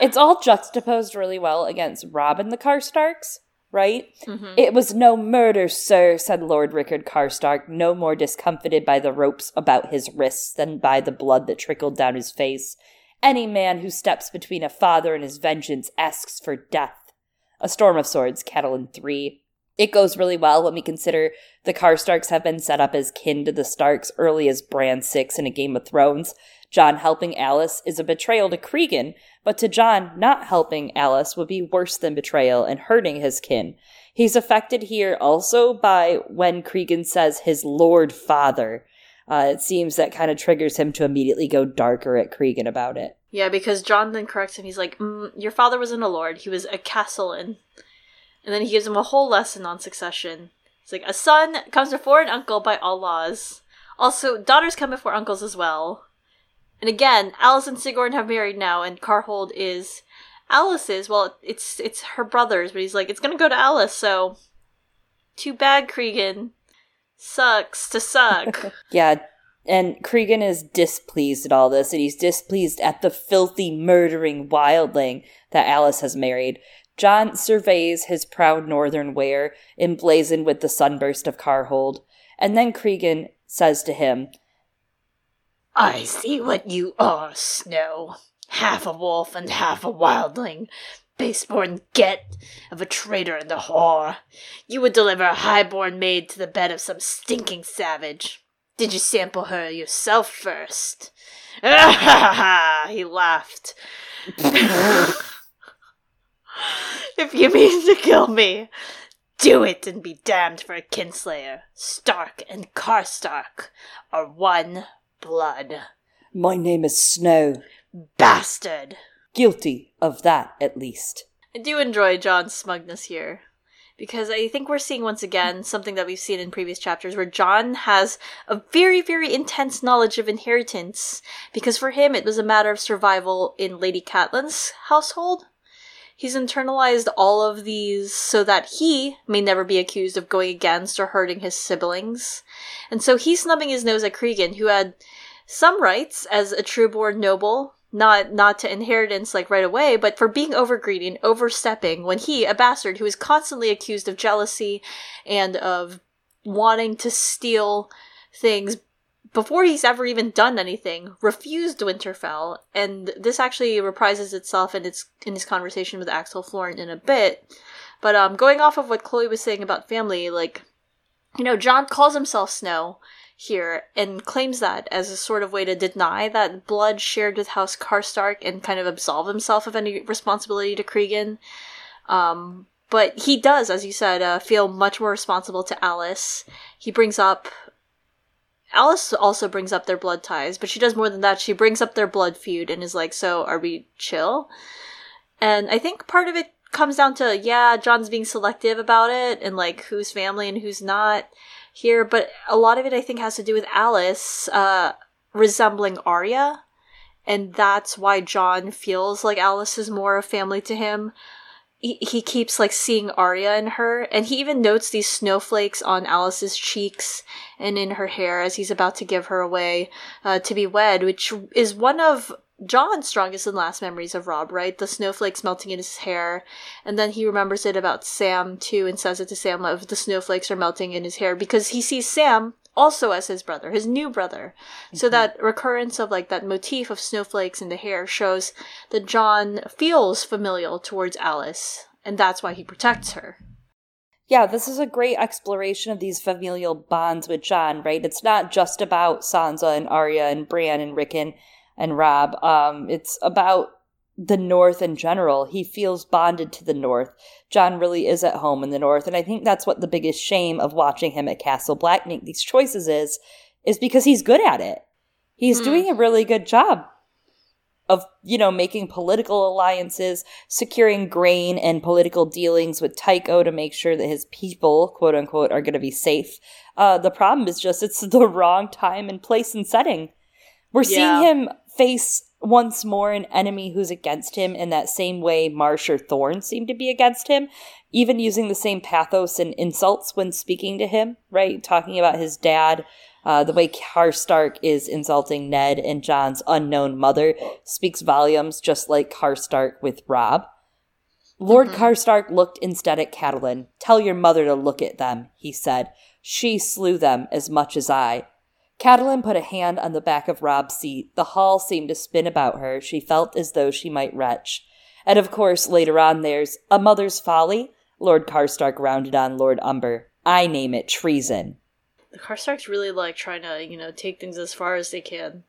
It's all juxtaposed really well against Robin the Karstarks, right? Mm-hmm. It was no murder, sir, said Lord Rickard Karstark, no more discomfited by the ropes about his wrists than by the blood that trickled down his face. Any man who steps between a father and his vengeance asks for death. A Storm of Swords, Catelyn 3. It goes really well when we consider the Karstarks have been set up as kin to the Starks early as Bran 6 in a Game of Thrones. Jon helping Alys is a betrayal to Cregan, but to Jon, not helping Alys would be worse than betrayal and hurting his kin. He's affected here also by when Cregan says his Lord Father. Uh, it seems that kind of triggers him to immediately go darker at Cregan about it. Yeah, because Jon then corrects him. He's like, mm, Your father wasn't a lord, he was a castellan. And then he gives him a whole lesson on succession. It's like, A son comes before an uncle by all laws. Also, daughters come before uncles as well. And again, Alys and Sigorn have married now, and Karhold is Alys's. Well, it's it's her brother's, but he's like, it's gonna go to Alys. so too bad, Cregan. Sucks to suck. yeah, and Cregan is displeased at all this, and he's displeased at the filthy, murdering wildling that Alys has married. Jon surveys his proud northern wear, emblazoned with the sunburst of Karhold, and then Cregan says to him, I see what you are, Snow. Half a wolf and half a wildling. Baseborn get of a traitor and a whore. You would deliver a highborn maid to the bed of some stinking savage. Did you sample her yourself first? he laughed. if you mean to kill me, Do it and be damned for a kinslayer. Stark and Karstark are one blood. My name is Snow. Bastard! Guilty of that, at least. I do enjoy Jon's smugness here because I think we're seeing once again something that we've seen in previous chapters where Jon has a very, very intense knowledge of inheritance because for him it was a matter of survival in Lady Catelyn's household. He's internalized all of these so that he may never be accused of going against or hurting his siblings. And so he's snubbing his nose at Cregan, who had some rights as a trueborn noble, not not to inheritance like right away, but for being overgreedy and overstepping when he, a bastard who is constantly accused of jealousy and of wanting to steal things before he's ever even done anything, refused Winterfell, and this actually reprises itself in its in his conversation with Axel Florent in a bit. But um, going off of what Chloe was saying about family, like you know, Jon calls himself Snow, here and claims that as a sort of way to deny that blood shared with House Karstark and kind of absolve himself of any responsibility to Cregan. Um, but he does, as you said, uh, feel much more responsible to Alys. He brings up. Alys also brings up their blood ties, but she does more than that. She brings up their blood feud and is like, So, are we chill? And I think part of it comes down to, yeah, Jon's being selective about it and like who's family and who's not here, but a lot of it I think has to do with Alys uh, resembling Arya, and that's why Jon feels like Alys is more a family to him. He, he keeps like seeing Arya in her, and he even notes these snowflakes on Alys's cheeks and in her hair as he's about to give her away uh, to be wed, which is one of Jon's strongest and last memories of Robb, right? The snowflakes melting in his hair. And then he remembers it about Sam too and says it to Sam of the snowflakes are melting in his hair because he sees Sam also as his brother, his new brother. Mm-hmm. So that recurrence of like that motif of snowflakes in the hair shows that Jon feels familial towards Alys, and that's why he protects her. Yeah, this is a great exploration of these familial bonds with Jon, right? It's not just about Sansa and Arya and Bran and Rickon and Robb. Um, it's about the North in general. He feels bonded to the North. Jon really is at home in the North, and I think that's what the biggest shame of watching him at Castle Black make these choices is, is because he's good at it. He's mm. doing a really good job of you know making political alliances, securing grain and political dealings with Tycho to make sure that his people, quote unquote, are going to be safe. Uh, the problem is just it's the wrong time and place and setting. We're yeah. seeing him face once more an enemy who's against him in that same way Marsh or Thorne seem to be against him, even using the same pathos and insults when speaking to him, right? Talking about his dad, uh, the way Karstark is insulting Ned and Jon's unknown mother speaks volumes, just like Karstark with Robb. Lord mm-hmm. Karstark looked instead at Catelyn. Tell your mother to look at them, he said. She slew them as much as I. Catelyn put a hand on the back of Robb's seat. The hall seemed to spin about her. She felt as though she might retch. And of course, later on, there's A Mother's Folly. Lord Karstark rounded on Lord Umber. I name it treason. The Karstarks really like trying to, you know, take things as far as they can.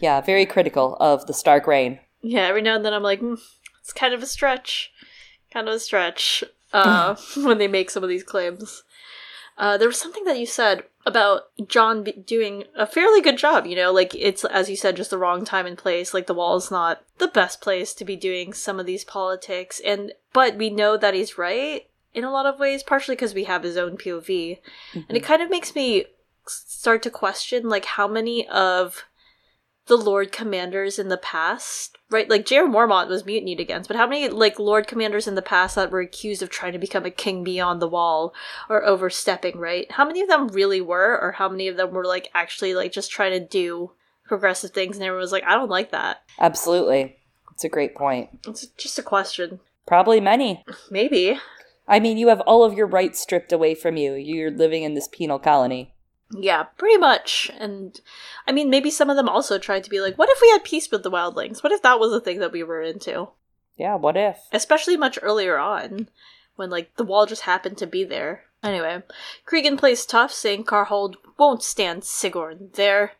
Yeah, very critical of the Stark reign. Yeah, every now and then I'm like, mm, it's kind of a stretch. Kind of a stretch uh, when they make some of these claims. Uh, there was something that you said about Jon doing a fairly good job, you know, like it's, as you said, just the wrong time and place. Like the wall is not the best place to be doing some of these politics. And, but we know that he's right in a lot of ways, partially because we have his own POV. Mm-hmm. And it mm-hmm. kind of makes me start to question, like, how many of the Lord Commanders in the past, right? Like Jeor Mormont was mutinied against, but how many like Lord Commanders in the past that were accused of trying to become a king beyond the wall or overstepping, right? How many of them really were, or how many of them were like actually like just trying to do progressive things and everyone was like, I don't like that. Absolutely. It's a great point. It's just a question. Probably many. Maybe. I mean, you have all of your rights stripped away from you. You're living in this penal colony. Yeah, pretty much. And I mean, maybe some of them also tried to be like, what if we had peace with the wildlings? What if that was a thing that we were into? Yeah, what if? Especially much earlier on, when like the wall just happened to be there. Anyway, Cregan plays tough, saying Karhold won't stand Sigorn there.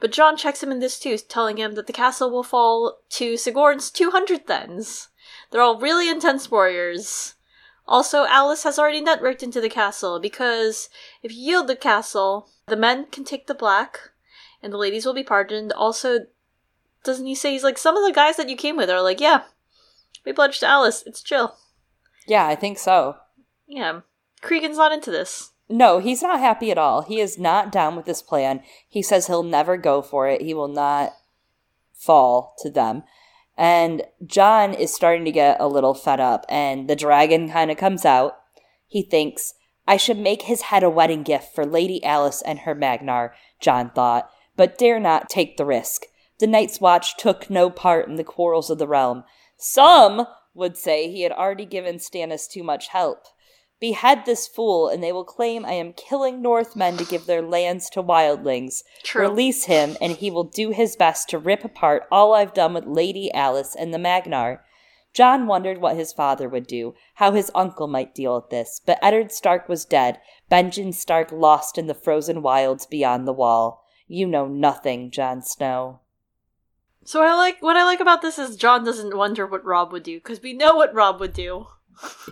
But Jon checks him in this too, telling him that the castle will fall to Sigorn's 200 Thenns. They're all really intense warriors. Also, Alys has already networked into the castle because if you yield the castle, the men can take the black and the ladies will be pardoned. Also, doesn't he say he's like, some of the guys that you came with are like, yeah, we pledged to Alys. It's chill. Yeah, I think so. Yeah. Cregan's not into this. No, he's not happy at all. He is not down with this plan. He says he'll never go for it. He will not fall to them. And Jon is starting to get a little fed up, and the dragon kind of comes out. He thinks, I should make his head a wedding gift for Lady Alys and her Magnar, Jon thought, but dare not take the risk. The Night's Watch took no part in the quarrels of the realm. Some would say he had already given Stannis too much help. Behead this fool, and they will claim I am killing Northmen to give their lands to wildlings. True. Release him, and he will do his best to rip apart all I've done with Lady Alys and the Magnar. Jon wondered what his father would do, how his uncle might deal with this, but Eddard Stark was dead, Benjen Stark lost in the frozen wilds beyond the wall. You know nothing, Jon Snow. So I like what I like about this is Jon doesn't wonder what Robb would do because we know what Robb would do.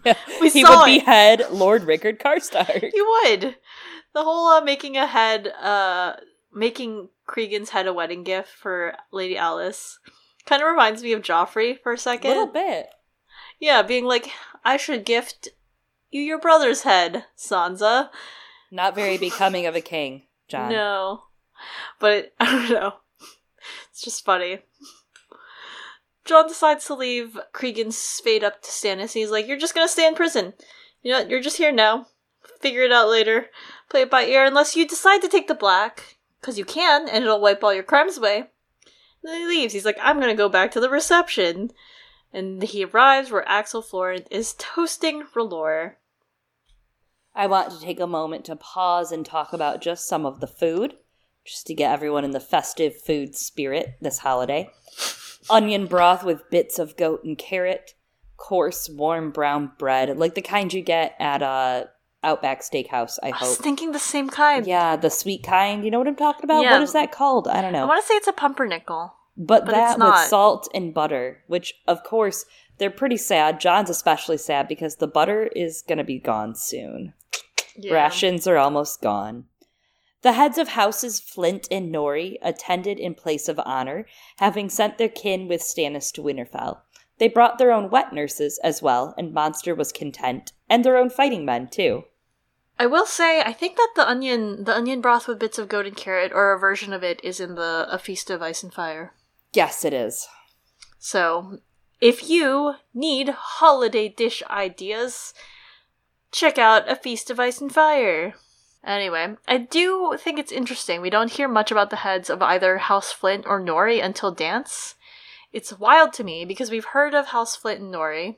Yeah, We he saw would it. behead Lord Rickard Karstark. He would. The whole uh, making a head, uh, making Cregan's head a wedding gift for Lady Alys, kind of reminds me of Joffrey for a second. A little bit. Yeah, being like, I should gift you your brother's head, Sansa. Not very becoming of a king, Jon. No, but I don't know. It's just funny. Jon decides to leave Cregan's fate up to Stannis. He's like, "You're just gonna stay in prison. You know, you're just here now. Figure it out later. Play it by ear, unless you decide to take the black, because you can, and it'll wipe all your crimes away." Then he leaves. He's like, "I'm gonna go back to the reception." And he arrives where Axel Florent is toasting R'hllor. I want to take a moment to pause and talk about just some of the food, just to get everyone in the festive food spirit this holiday. Onion broth with bits of goat and carrot, coarse warm brown bread, like the kind you get at a Outback Steakhouse. I I was thinking the same kind. Yeah, the sweet kind. You know what I'm talking about? Yeah. What is that called? I don't know. I want to say it's a pumpernickel. But, But that with salt and butter, which of course they're pretty sad. Jon's especially sad because the butter is going to be gone soon. Yeah. Rations are almost gone. The heads of houses Flint and Norrey attended in place of honor, having sent their kin with Stannis to Winterfell. They brought their own wet nurses as well, and Monster was content, and their own fighting men too. I will say, I think that the onion, the onion broth with bits of goat and carrot, or a version of it, is in the A Feast of Ice and Fire. Yes, it is. So, if you need holiday dish ideas, check out A Feast of Ice and Fire. Anyway, I do think it's interesting. We don't hear much about the heads of either House Flint or Norrey until Dance. It's wild to me because we've heard of House Flint and Norrey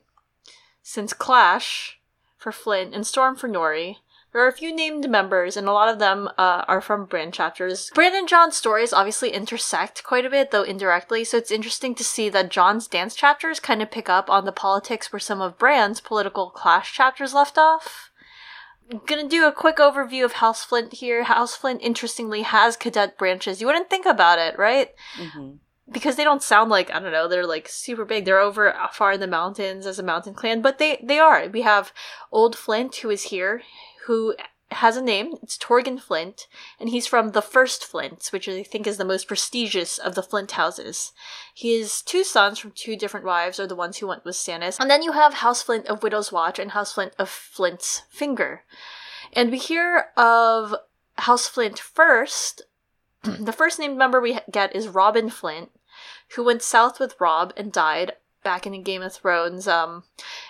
since Clash for Flint and Storm for Norrey. There are a few named members, and a lot of them uh, are from Bran chapters. Bran and Jon's stories obviously intersect quite a bit, though indirectly, so it's interesting to see that Jon's dance chapters kind of pick up on the politics where some of Bran's political clash chapters left off. I'm gonna do a quick overview of House Flint here. House Flint, interestingly, has cadet branches. You wouldn't think about it, right? hmm because they don't sound like I don't know they're like super big. They're over far in the mountains as a mountain clan, but they they are. We have Old Flint who is here, who has a name. It's Torghen Flint, and he's from the First Flint, which I think is the most prestigious of the Flint houses. His two sons from two different wives are the ones who went with Stannis, and then you have House Flint of Widow's Watch and House Flint of Flint's Finger, and we hear of House Flint first. the first named member we get is Robin Flint, who went south with Robb and died back in Game of Thrones, um,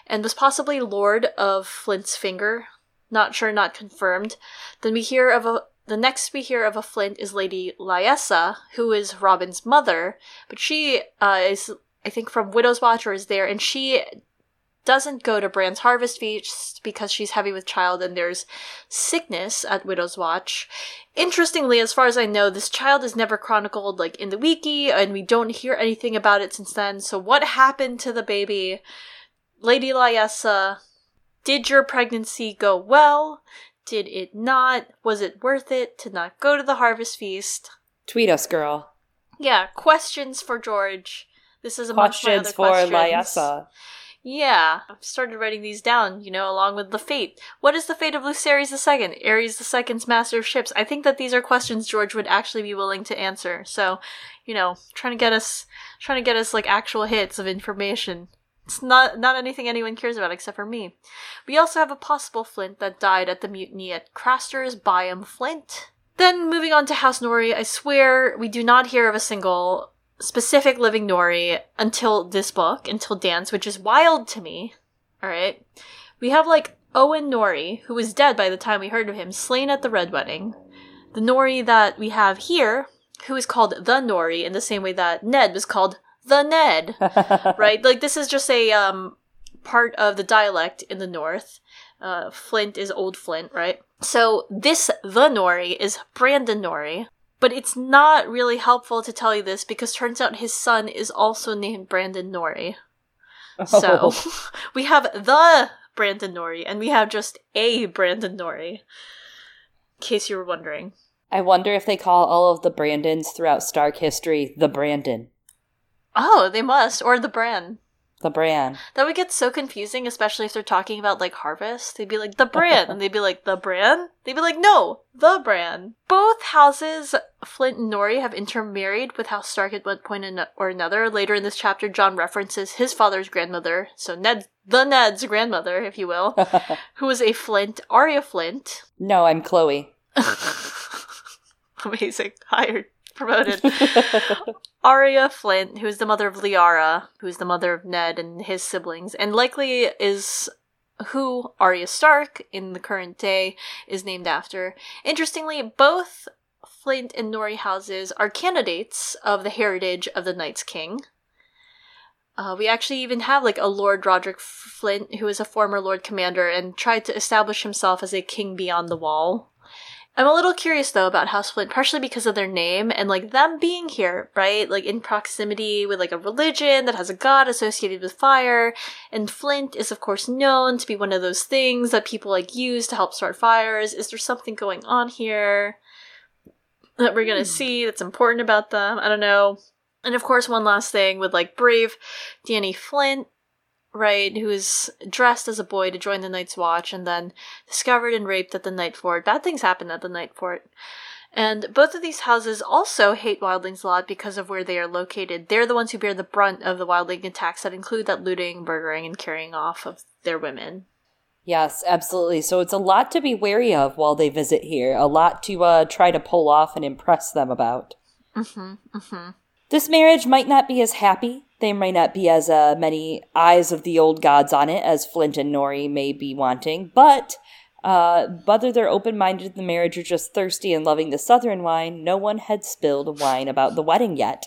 and was possibly Lord of Flint's Finger. Not sure, not confirmed. Then we hear of a. The next we hear of a Flint is Lady Lyessa, who is Robin's mother, but she uh, is, I think, from Widow's Watch or is there, and she doesn't go to Bran's Harvest Feast because she's heavy with child and there's sickness at Widow's Watch. Interestingly, as far as I know, this child is never chronicled like in the wiki, and we don't hear anything about it since then. So, what happened to the baby? Lady Lyessa, did your pregnancy go well? Did it not? Was it worth it to not go to the harvest feast? Tweet us, girl. Yeah, questions for George. This is amongst my Questions other for questions. Lyessa. Yeah, I've started writing these down, you know, along with the fate. What is the fate of Lucerys II, Aerys II's master of ships? I think that these are questions George would actually be willing to answer. So, you know, trying to get us trying to get us like actual hits of information. It's not not anything anyone cares about except for me. We also have a possible Flint that died at the mutiny at Craster's Byam Flint. Then moving on to House Norrey, I swear we do not hear of a single specific living Norrey until this book, until Dance, which is wild to me. Alright. We have like Owen Norrey, who was dead by the time we heard of him, slain at the Red Wedding. The Norrey that we have here, who is called the Norrey in the same way that Ned was called the Ned. right? Like this is just a um part of the dialect in the north. Uh, Flint is Old Flint, right? So this the Norrey is Brandon Norrey, but it's not really helpful to tell you this because turns out his son is also named Brandon Norrey. Oh. So we have the Brandon Norrey and we have just a Brandon Norrey. In case you were wondering. I wonder if they call all of the Brandons throughout Stark history the Brandon. Oh, they must, or the Bran. The Bran. That would get so confusing, especially if they're talking about like harvest. They'd be like the Bran, and they'd be like the Bran. They'd be like no, the Bran. Both houses, Flint and Norrey, have intermarried with House Stark at one point or another. Later in this chapter, Jon references his father's grandmother, so Ned, the Ned's grandmother, if you will, who was a Flint, Arya Flint. No, I'm Chloe. Amazing, hired promoted. Arya Flint, who is the mother of Lyarra, who is the mother of Ned and his siblings, and likely is who Arya Stark in the current day is named after. Interestingly, both Flint and Norrey houses are candidates of the heritage of the Night's King. Uh, we actually even have like a Lord Roderick Flint, who is a former Lord Commander and tried to establish himself as a king beyond the wall. I'm a little curious though about House Flint, partially because of their name and like them being here, right? Like in proximity with like a religion that has a god associated with fire. And Flint is of course known to be one of those things that people like use to help start fires. Is there something going on here that we're gonna hmm. see that's important about them? I don't know. And of course, one last thing with like Brave Danny Flint right, who is dressed as a boy to join the Night's Watch and then discovered and raped at the Night Fort. Bad things happen at the Night Fort. And both of these houses also hate wildlings a lot because of where they are located. They're the ones who bear the brunt of the wildling attacks that include that looting, murdering, and carrying off of their women. Yes, absolutely. So it's a lot to be wary of while they visit here, a lot to uh, try to pull off and impress them about. Mm-hmm, mm-hmm. This marriage might not be as happy there may not be as uh, many eyes of the old gods on it as Flint and Nori may be wanting, but uh, whether they're open minded in the marriage or just thirsty and loving the southern wine, no one had spilled wine about the wedding yet.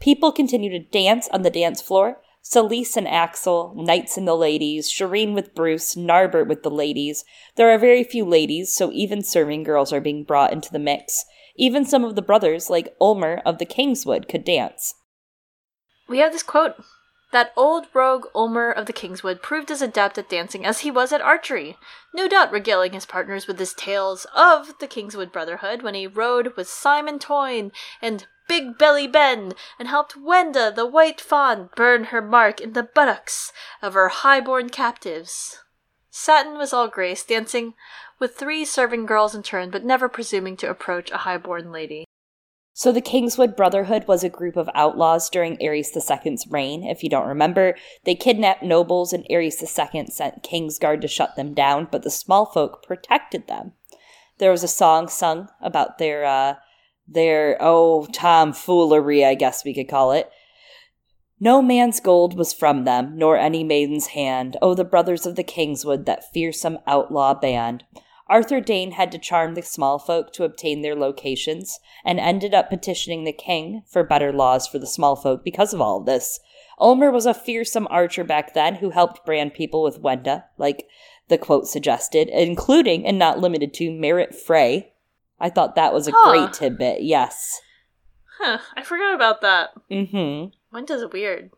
People continue to dance on the dance floor. Selyse and Axel, knights and the ladies, Shireen with Brus, Narbert with the ladies. There are very few ladies, so even serving girls are being brought into the mix. Even some of the brothers, like Ulmer of the Kingswood, could dance. We have this quote that old rogue Ulmer of the Kingswood proved as adept at dancing as he was at archery, no doubt regaling his partners with his tales of the Kingswood Brotherhood when he rode with Simon Toyne and Big Belly Ben and helped Wenda the White Fawn burn her mark in the buttocks of her highborn captives. Satin was all grace, dancing with three serving girls in turn, but never presuming to approach a highborn lady. So the Kingswood Brotherhood was a group of outlaws during Aerys II's reign. If you don't remember, they kidnapped nobles and Aerys II sent Kingsguard to shut them down, but the small folk protected them. There was a song sung about their, uh, their, oh, tomfoolery, I guess we could call it. No man's gold was from them, nor any maiden's hand. Oh, the brothers of the Kingswood, that fearsome outlaw band. Arthur Dayne had to charm the small folk to obtain their locations, and ended up petitioning the king for better laws for the small folk because of all of this. Ulmer was a fearsome archer back then who helped brand people with Wenda, like the quote suggested, including and not limited to Merrett Frey. I thought that was a huh. great tidbit, yes. Huh, I forgot about that. Mm-hmm. Wenda's weird.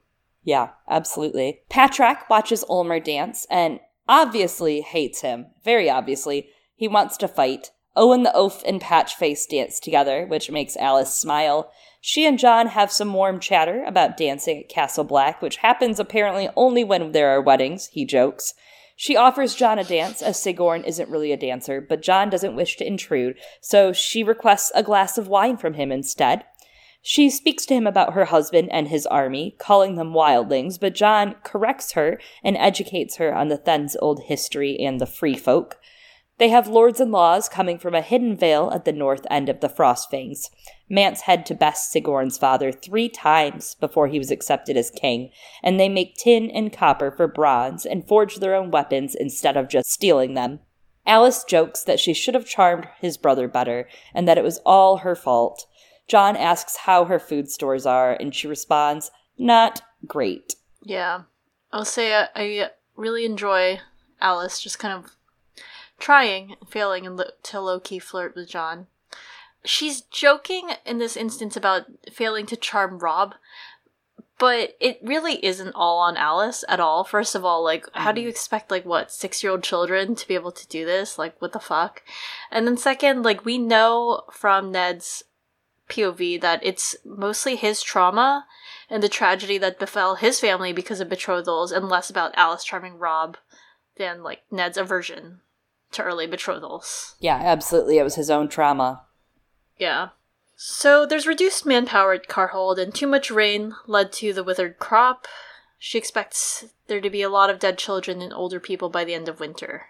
Yeah, absolutely. Patrek watches Ulmer dance and obviously hates him, very obviously, he wants to fight. Owen the Oaf and Patchface dance together, which makes Alys smile. She and Jon have some warm chatter about dancing at Castle Black, which happens apparently only when there are weddings, he jokes. She offers Jon a dance, as Sigourney isn't really a dancer, but Jon doesn't wish to intrude, so she requests a glass of wine from him instead. She speaks to him about her husband and his army, calling them wildlings, but Jon corrects her and educates her on the Thenn's old history and the free folk. They have lords and laws coming from a hidden vale at the north end of the Frostfangs. Mance had to best Sigorn's father three times before he was accepted as king, and they make tin and copper for bronze and forge their own weapons instead of just stealing them. Alys jokes that she should have charmed his brother better, and that it was all her fault. Jon asks how her food stores are, and she responds, Not great. Yeah. I'll say I, I really enjoy Alys just kind of trying and failing and lo- to low key flirt with Jon. She's joking in this instance about failing to charm Robb, but it really isn't all on Alys at all. First of all, like, how do you mm-hmm. expect, like, what, six year old children to be able to do this? Like, what the fuck? And then, second, like, we know from Ned's POV that it's mostly his trauma and the tragedy that befell his family because of betrothals and less about Alys charming Robb than, like, Ned's aversion to early betrothals. Yeah, absolutely. It was his own trauma. Yeah. So there's reduced manpower at Karhold, and too much rain led to the withered crop. She expects there to be a lot of dead children and older people by the end of winter.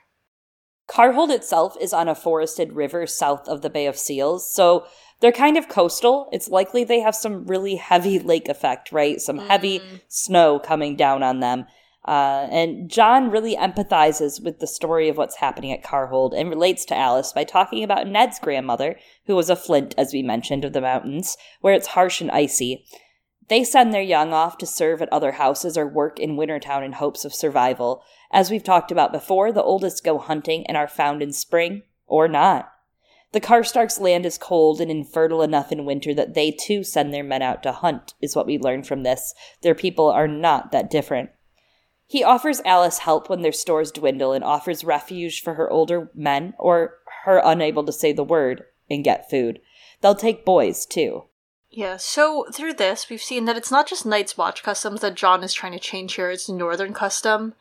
Karhold itself is on a forested river south of the Bay of Seals, so they're kind of coastal. It's likely they have some really heavy lake effect, right? Some mm. heavy snow coming down on them. Uh, and Jon really empathizes with the story of what's happening at Karhold and relates to Alys by talking about Ned's grandmother, who was a flint, as we mentioned, of the mountains, where it's harsh and icy. They send their young off to serve at other houses or work in Wintertown in hopes of survival. As we've talked about before, the oldest go hunting and are found in spring, or not. The Karstarks' land is cold and infertile enough in winter that they too send their men out to hunt, is what we learn from this. Their people are not that different. He offers Alys help when their stores dwindle and offers refuge for her older men or her unable to say the word and get food. They'll take boys too. Yeah, so through this, we've seen that it's not just Night's Watch customs that Jon is trying to change here, it's Northern custom.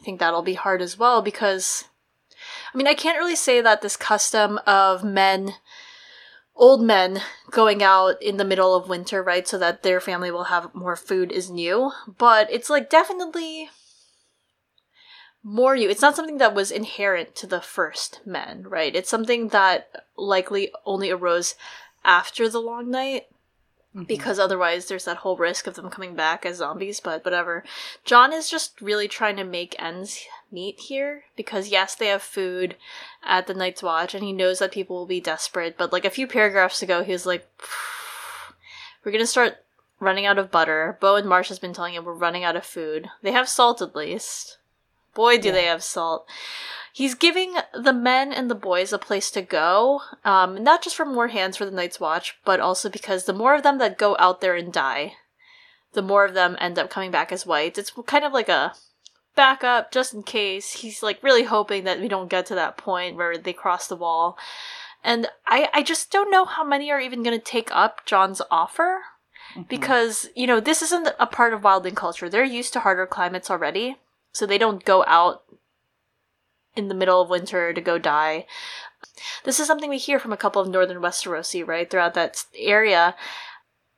I think that'll be hard as well because. I mean, I can't really say that this custom of men, old men, going out in the middle of winter, right, so that their family will have more food is new, but it's like definitely more you. It's not something that was inherent to the first men, right? It's something that likely only arose after the long night. Mm-hmm. Because otherwise, there's that whole risk of them coming back as zombies, but whatever. Jon is just really trying to make ends meet here because, yes, they have food at the Night's Watch and he knows that people will be desperate, but like a few paragraphs ago, he was like, We're gonna start running out of butter. Bowen Marsh has been telling him we're running out of food. They have salt at least. Boy, do yeah. they have salt. He's giving the men and the boys a place to go, um, not just for more hands for the Night's Watch, but also because the more of them that go out there and die, the more of them end up coming back as whites. It's kind of like a backup just in case. He's like really hoping that we don't get to that point where they cross the wall. And I, I just don't know how many are even going to take up Jon's offer. Mm-hmm. Because, you know, this isn't a part of wildling culture. They're used to harder climates already so they don't go out in the middle of winter to go die. This is something we hear from a couple of northern Westerosi, right, throughout that area.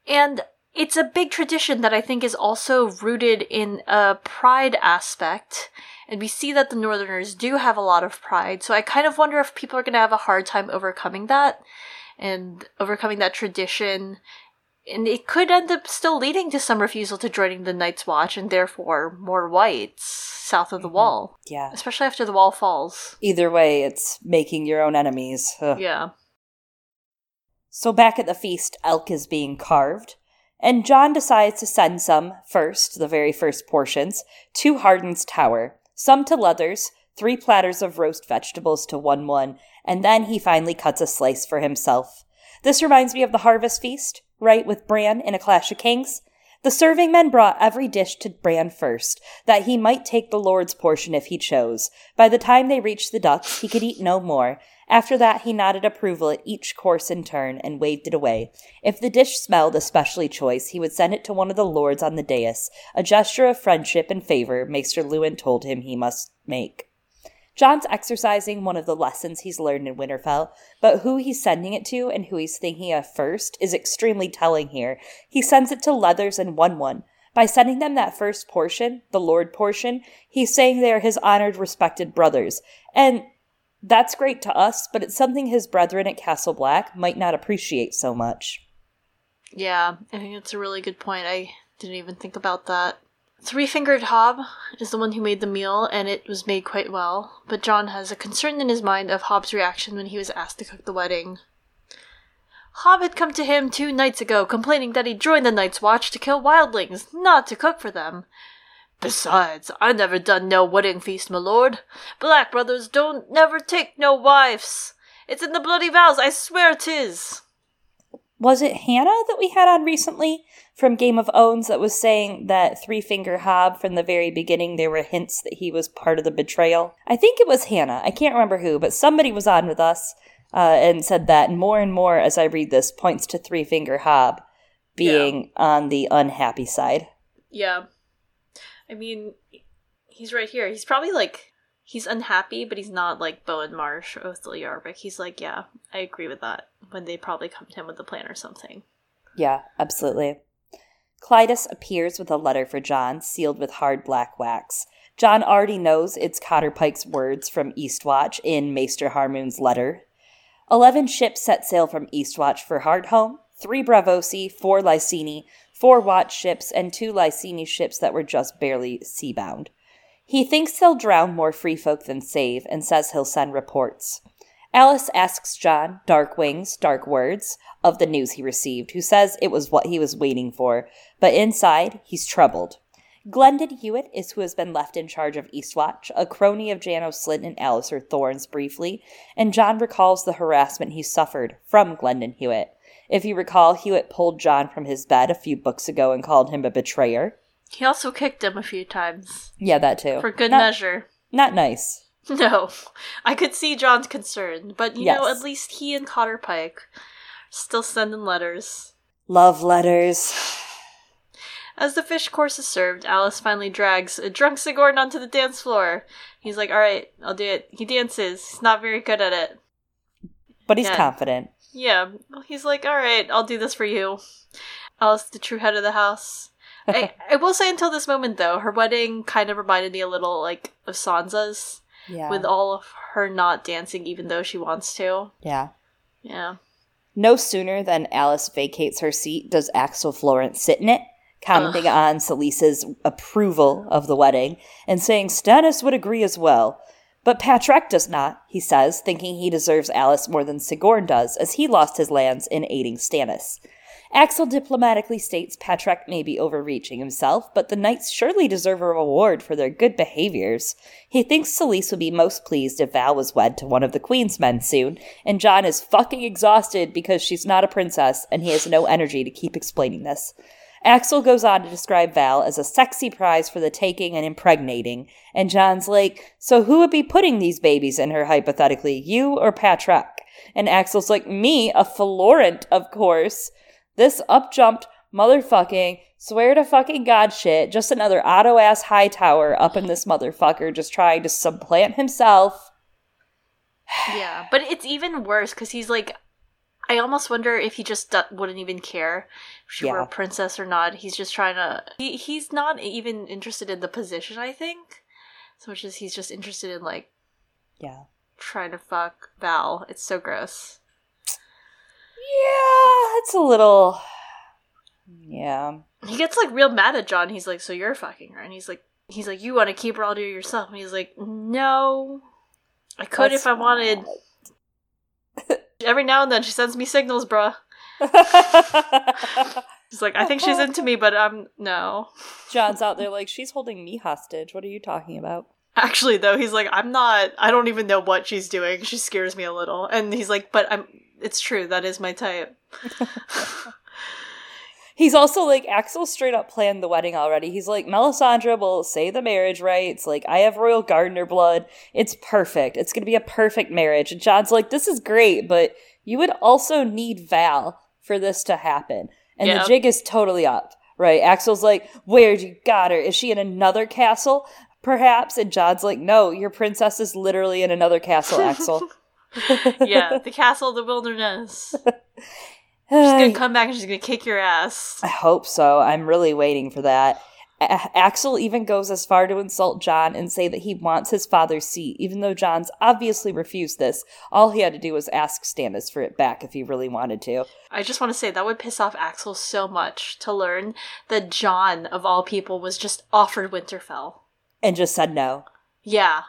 And it's a big tradition that I think is also rooted in a pride aspect. And we see that the Northerners do have a lot of pride. So I kind of wonder if people are going to have a hard time overcoming that and overcoming that tradition and it could end up still leading to some refusal to joining the Night's Watch and therefore more whites south of the mm-hmm. wall. Yeah. Especially after the wall falls. Either way, it's making your own enemies. Ugh. Yeah. So back at the feast, elk is being carved, and Jon decides to send some, first, the very first portions, to Hardin's tower, some to Leathers, three platters of roast vegetables to Wun Wun, and then he finally cuts a slice for himself. This reminds me of the Harvest Feast, right, with Bran in A Clash of Kings. The serving men brought every dish to Bran first, that he might take the Lord's portion if he chose. By the time they reached the ducks, he could eat no more. After that, he nodded approval at each course in turn and waved it away. If the dish smelled especially choice, he would send it to one of the lords on the dais, a gesture of friendship and favor Maester Luwin told him he must make. Jon's exercising one of the lessons he's learned in Winterfell, but who he's sending it to and who he's thinking of first is extremely telling here. He sends it to Leathers and Wun Wun. By sending them that first portion, the Lord portion, he's saying they are his honored, respected brothers. And that's great to us, but it's something his brethren at Castle Black might not appreciate so much. Yeah, I think that's a really good point. I didn't even think about that. Three Fingered Hob is the one who made the meal, and it was made quite well, but Jon has a concern in his mind of Hob's reaction when he was asked to cook the wedding. Hob had come to him two nights ago, complaining that he joined the Night's Watch to kill wildlings, not to cook for them. Besides, I never done no wedding feast, my lord. Black brothers don't never take no wives. It's in the bloody vows, I swear 'tis was it Hannah that we had on recently from Game of Owns that was saying that Three Finger Hob from the very beginning there were hints that he was part of the betrayal? I think it was Hannah. I can't remember who, but somebody was on with us uh, and said that. And more and more as I read this points to Three Finger Hob being yeah. on the unhappy side. Yeah. I mean, he's right here. He's probably like he's unhappy, but he's not like Bowen Marsh or Othel Yarwick. He's like, yeah, I agree with that. When they probably come to him with a plan or something. Yeah, absolutely. Clydas appears with a letter for Jon, sealed with hard black wax. Jon already knows it's Cotter Pyke's words from Eastwatch in Maester Harmune's letter. Eleven ships set sail from Eastwatch for Hardhome, three Braavosi, four Lyseni, four Watch ships, and two Lyseni ships that were just barely seabound. He thinks they'll drown more free folk than save, and says he'll send reports. Alys asks Jon dark wings, dark words, of the news he received, who says it was what he was waiting for, but inside, he's troubled. Glendon Hewett is who has been left in charge of Eastwatch, a crony of Janos Slynt and Alliser Thorne's briefly, and Jon recalls the harassment he suffered from Glendon Hewett. If you recall, Hewett pulled Jon from his bed a few books ago and called him a betrayer. He also kicked him a few times. Yeah, that too. For good not, measure. Not nice. No. I could see Jon's concern, but you yes. know, at least he and Cotter Pyke still sending letters. Love letters. As the fish course is served, Alys finally drags a drunk Sigorn onto the dance floor. He's like, Alright, I'll do it. He dances. He's not very good at it. But he's yeah. confident. Yeah. He's like, Alright, I'll do this for you. Alys, the true head of the house. I, I will say until this moment though, her wedding kind of reminded me a little like of Sansa's. Yeah. With all of her not dancing even though she wants to. Yeah. Yeah. No sooner than Alys vacates her seat does Axell Florent sit in it, commenting Ugh. on Selyse's approval of the wedding and saying Stannis would agree as well. But Patrek does not, he says, thinking he deserves Alys more than Sigorn does, as he lost his lands in aiding Stannis. Axell diplomatically states Patrek may be overreaching himself, but the knights surely deserve a reward for their good behaviors. He thinks Selyse would be most pleased if Val was wed to one of the Queen's men soon, and Jon is fucking exhausted because she's not a princess and he has no energy to keep explaining this. Axell goes on to describe Val as a sexy prize for the taking and impregnating, and Jon's like, So who would be putting these babies in her hypothetically, you or Patrek? And Axell's like, Me, a Florent, of course. This up jumped motherfucking swear to fucking god shit. Just another auto ass high tower up in this motherfucker, just trying to supplant himself. yeah, but it's even worse because he's like, I almost wonder if he just wouldn't even care if she yeah. were a princess or not. He's just trying to. He, he's not even interested in the position. I think, so much as he's just interested in like, yeah, trying to fuck Val. It's so gross. Yeah, it's a little. Yeah. He gets like real mad at Jon. He's like, "So you're fucking her?" And he's like, "He's like, you want to keep her all to yourself?" And he's like, "No, I could That's if I wanted." Every now and then, she sends me signals, bruh. He's like, I think she's into me, but I'm no. Jon's out there like, she's holding me hostage. What are you talking about? Actually, though, he's like, I'm not. I don't even know what she's doing. She scares me a little. And he's like, but I'm it's true. That is my type. He's also like Axell straight up planned the wedding already. He's like Melisandre will say the marriage rites. Like I have royal gardener blood. It's perfect. It's gonna be a perfect marriage. And Jon's like, this is great, but you would also need Val for this to happen. And yep. the jig is totally up, right? Axell's like, where'd you got her? Is she in another castle? Perhaps. And Jon's like, no, your princess is literally in another castle, Axell. yeah, the castle of the wilderness. She's gonna come back and she's gonna kick your ass. I hope so. I'm really waiting for that. A- Axell even goes as far to insult Jon and say that he wants his father's seat, even though Jon's obviously refused this. All he had to do was ask Stannis for it back if he really wanted to. I just want to say that would piss off Axell so much to learn that John, of all people, was just offered Winterfell. And just said no. Yeah.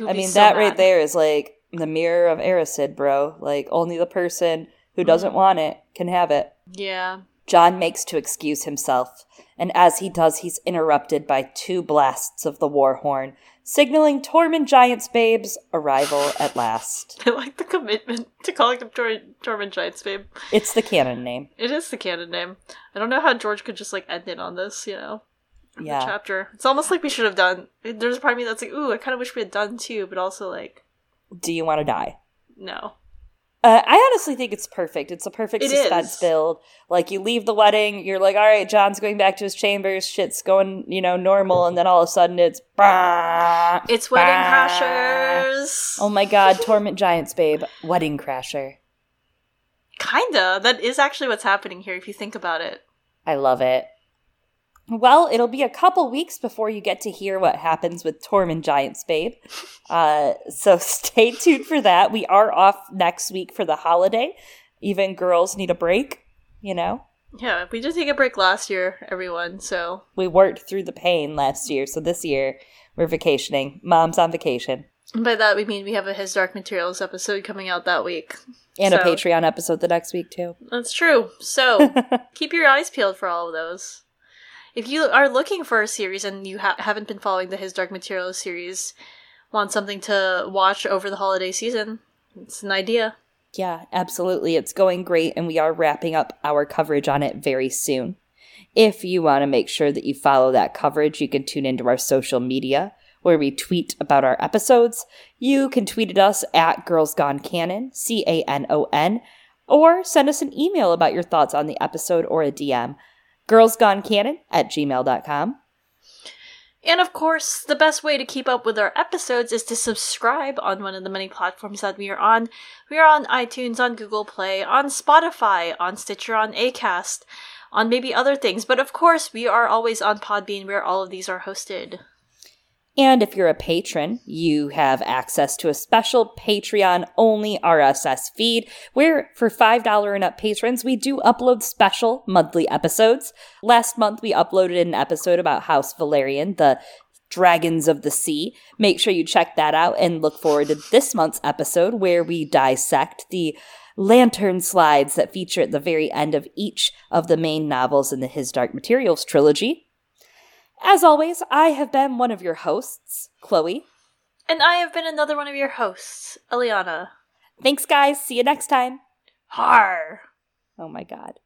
I mean, so that mad. right there is like the mirror of Erised, bro. Like, only the person who doesn't mm. want it can have it. Yeah. Jon makes to excuse himself, and as he does, he's interrupted by two blasts of the war horn, signaling Tormund Giants Babe's arrival at last. I like the commitment to calling him Tor- Tormund Giants Babe. It's the canon name. It is the canon name. I don't know how George could just like end it on this, you know. Yeah. chapter. It's almost like we should have done. There's a part of me that's like, ooh, I kind of wish we had done too, but also like. Do you want to die? No. Uh, I honestly think it's perfect. It's a perfect it suspense is. build. Like you leave the wedding, you're like, all right, Jon's going back to his chambers, shit's going, you know, normal, and then all of a sudden it's bah, it's wedding bah. crashers. Oh my god, Tormund Giants, babe, wedding crasher. Kinda. That is actually what's happening here if you think about it. I love it. Well, it'll be a couple weeks before you get to hear what happens with Tormund Giants, babe. Uh, so stay tuned for that. We are off next week for the holiday. Even girls need a break, you know? Yeah, we did take a break last year, everyone, so. We worked through the pain last year, so this year we're vacationing. Mom's on vacation. And by that we mean we have a His Dark Materials episode coming out that week. And so. a Patreon episode the next week, too. That's true. So keep your eyes peeled for all of those if you are looking for a series and you ha- haven't been following the His Dark Materials series, want something to watch over the holiday season, it's an idea. Yeah, absolutely. It's going great, and we are wrapping up our coverage on it very soon. If you want to make sure that you follow that coverage, you can tune into our social media where we tweet about our episodes. You can tweet at us at Girls Gone Canon, C A N O N, or send us an email about your thoughts on the episode or a DM girlsgonecanon at gmail.com. And of course, the best way to keep up with our episodes is to subscribe on one of the many platforms that we are on. We are on iTunes, on Google Play, on Spotify, on Stitcher, on Acast, on maybe other things. But of course, we are always on Podbean where all of these are hosted. And if you're a patron, you have access to a special Patreon only RSS feed where for $5 and up patrons, we do upload special monthly episodes. Last month, we uploaded an episode about House Velaryon, the Dragons of the Sea. Make sure you check that out and look forward to this month's episode where we dissect the lantern slides that feature at the very end of each of the main novels in the His Dark Materials trilogy. As always, I have been one of your hosts, Chloe. And I have been another one of your hosts, Eliana. Thanks, guys. See you next time. Har. Oh my god.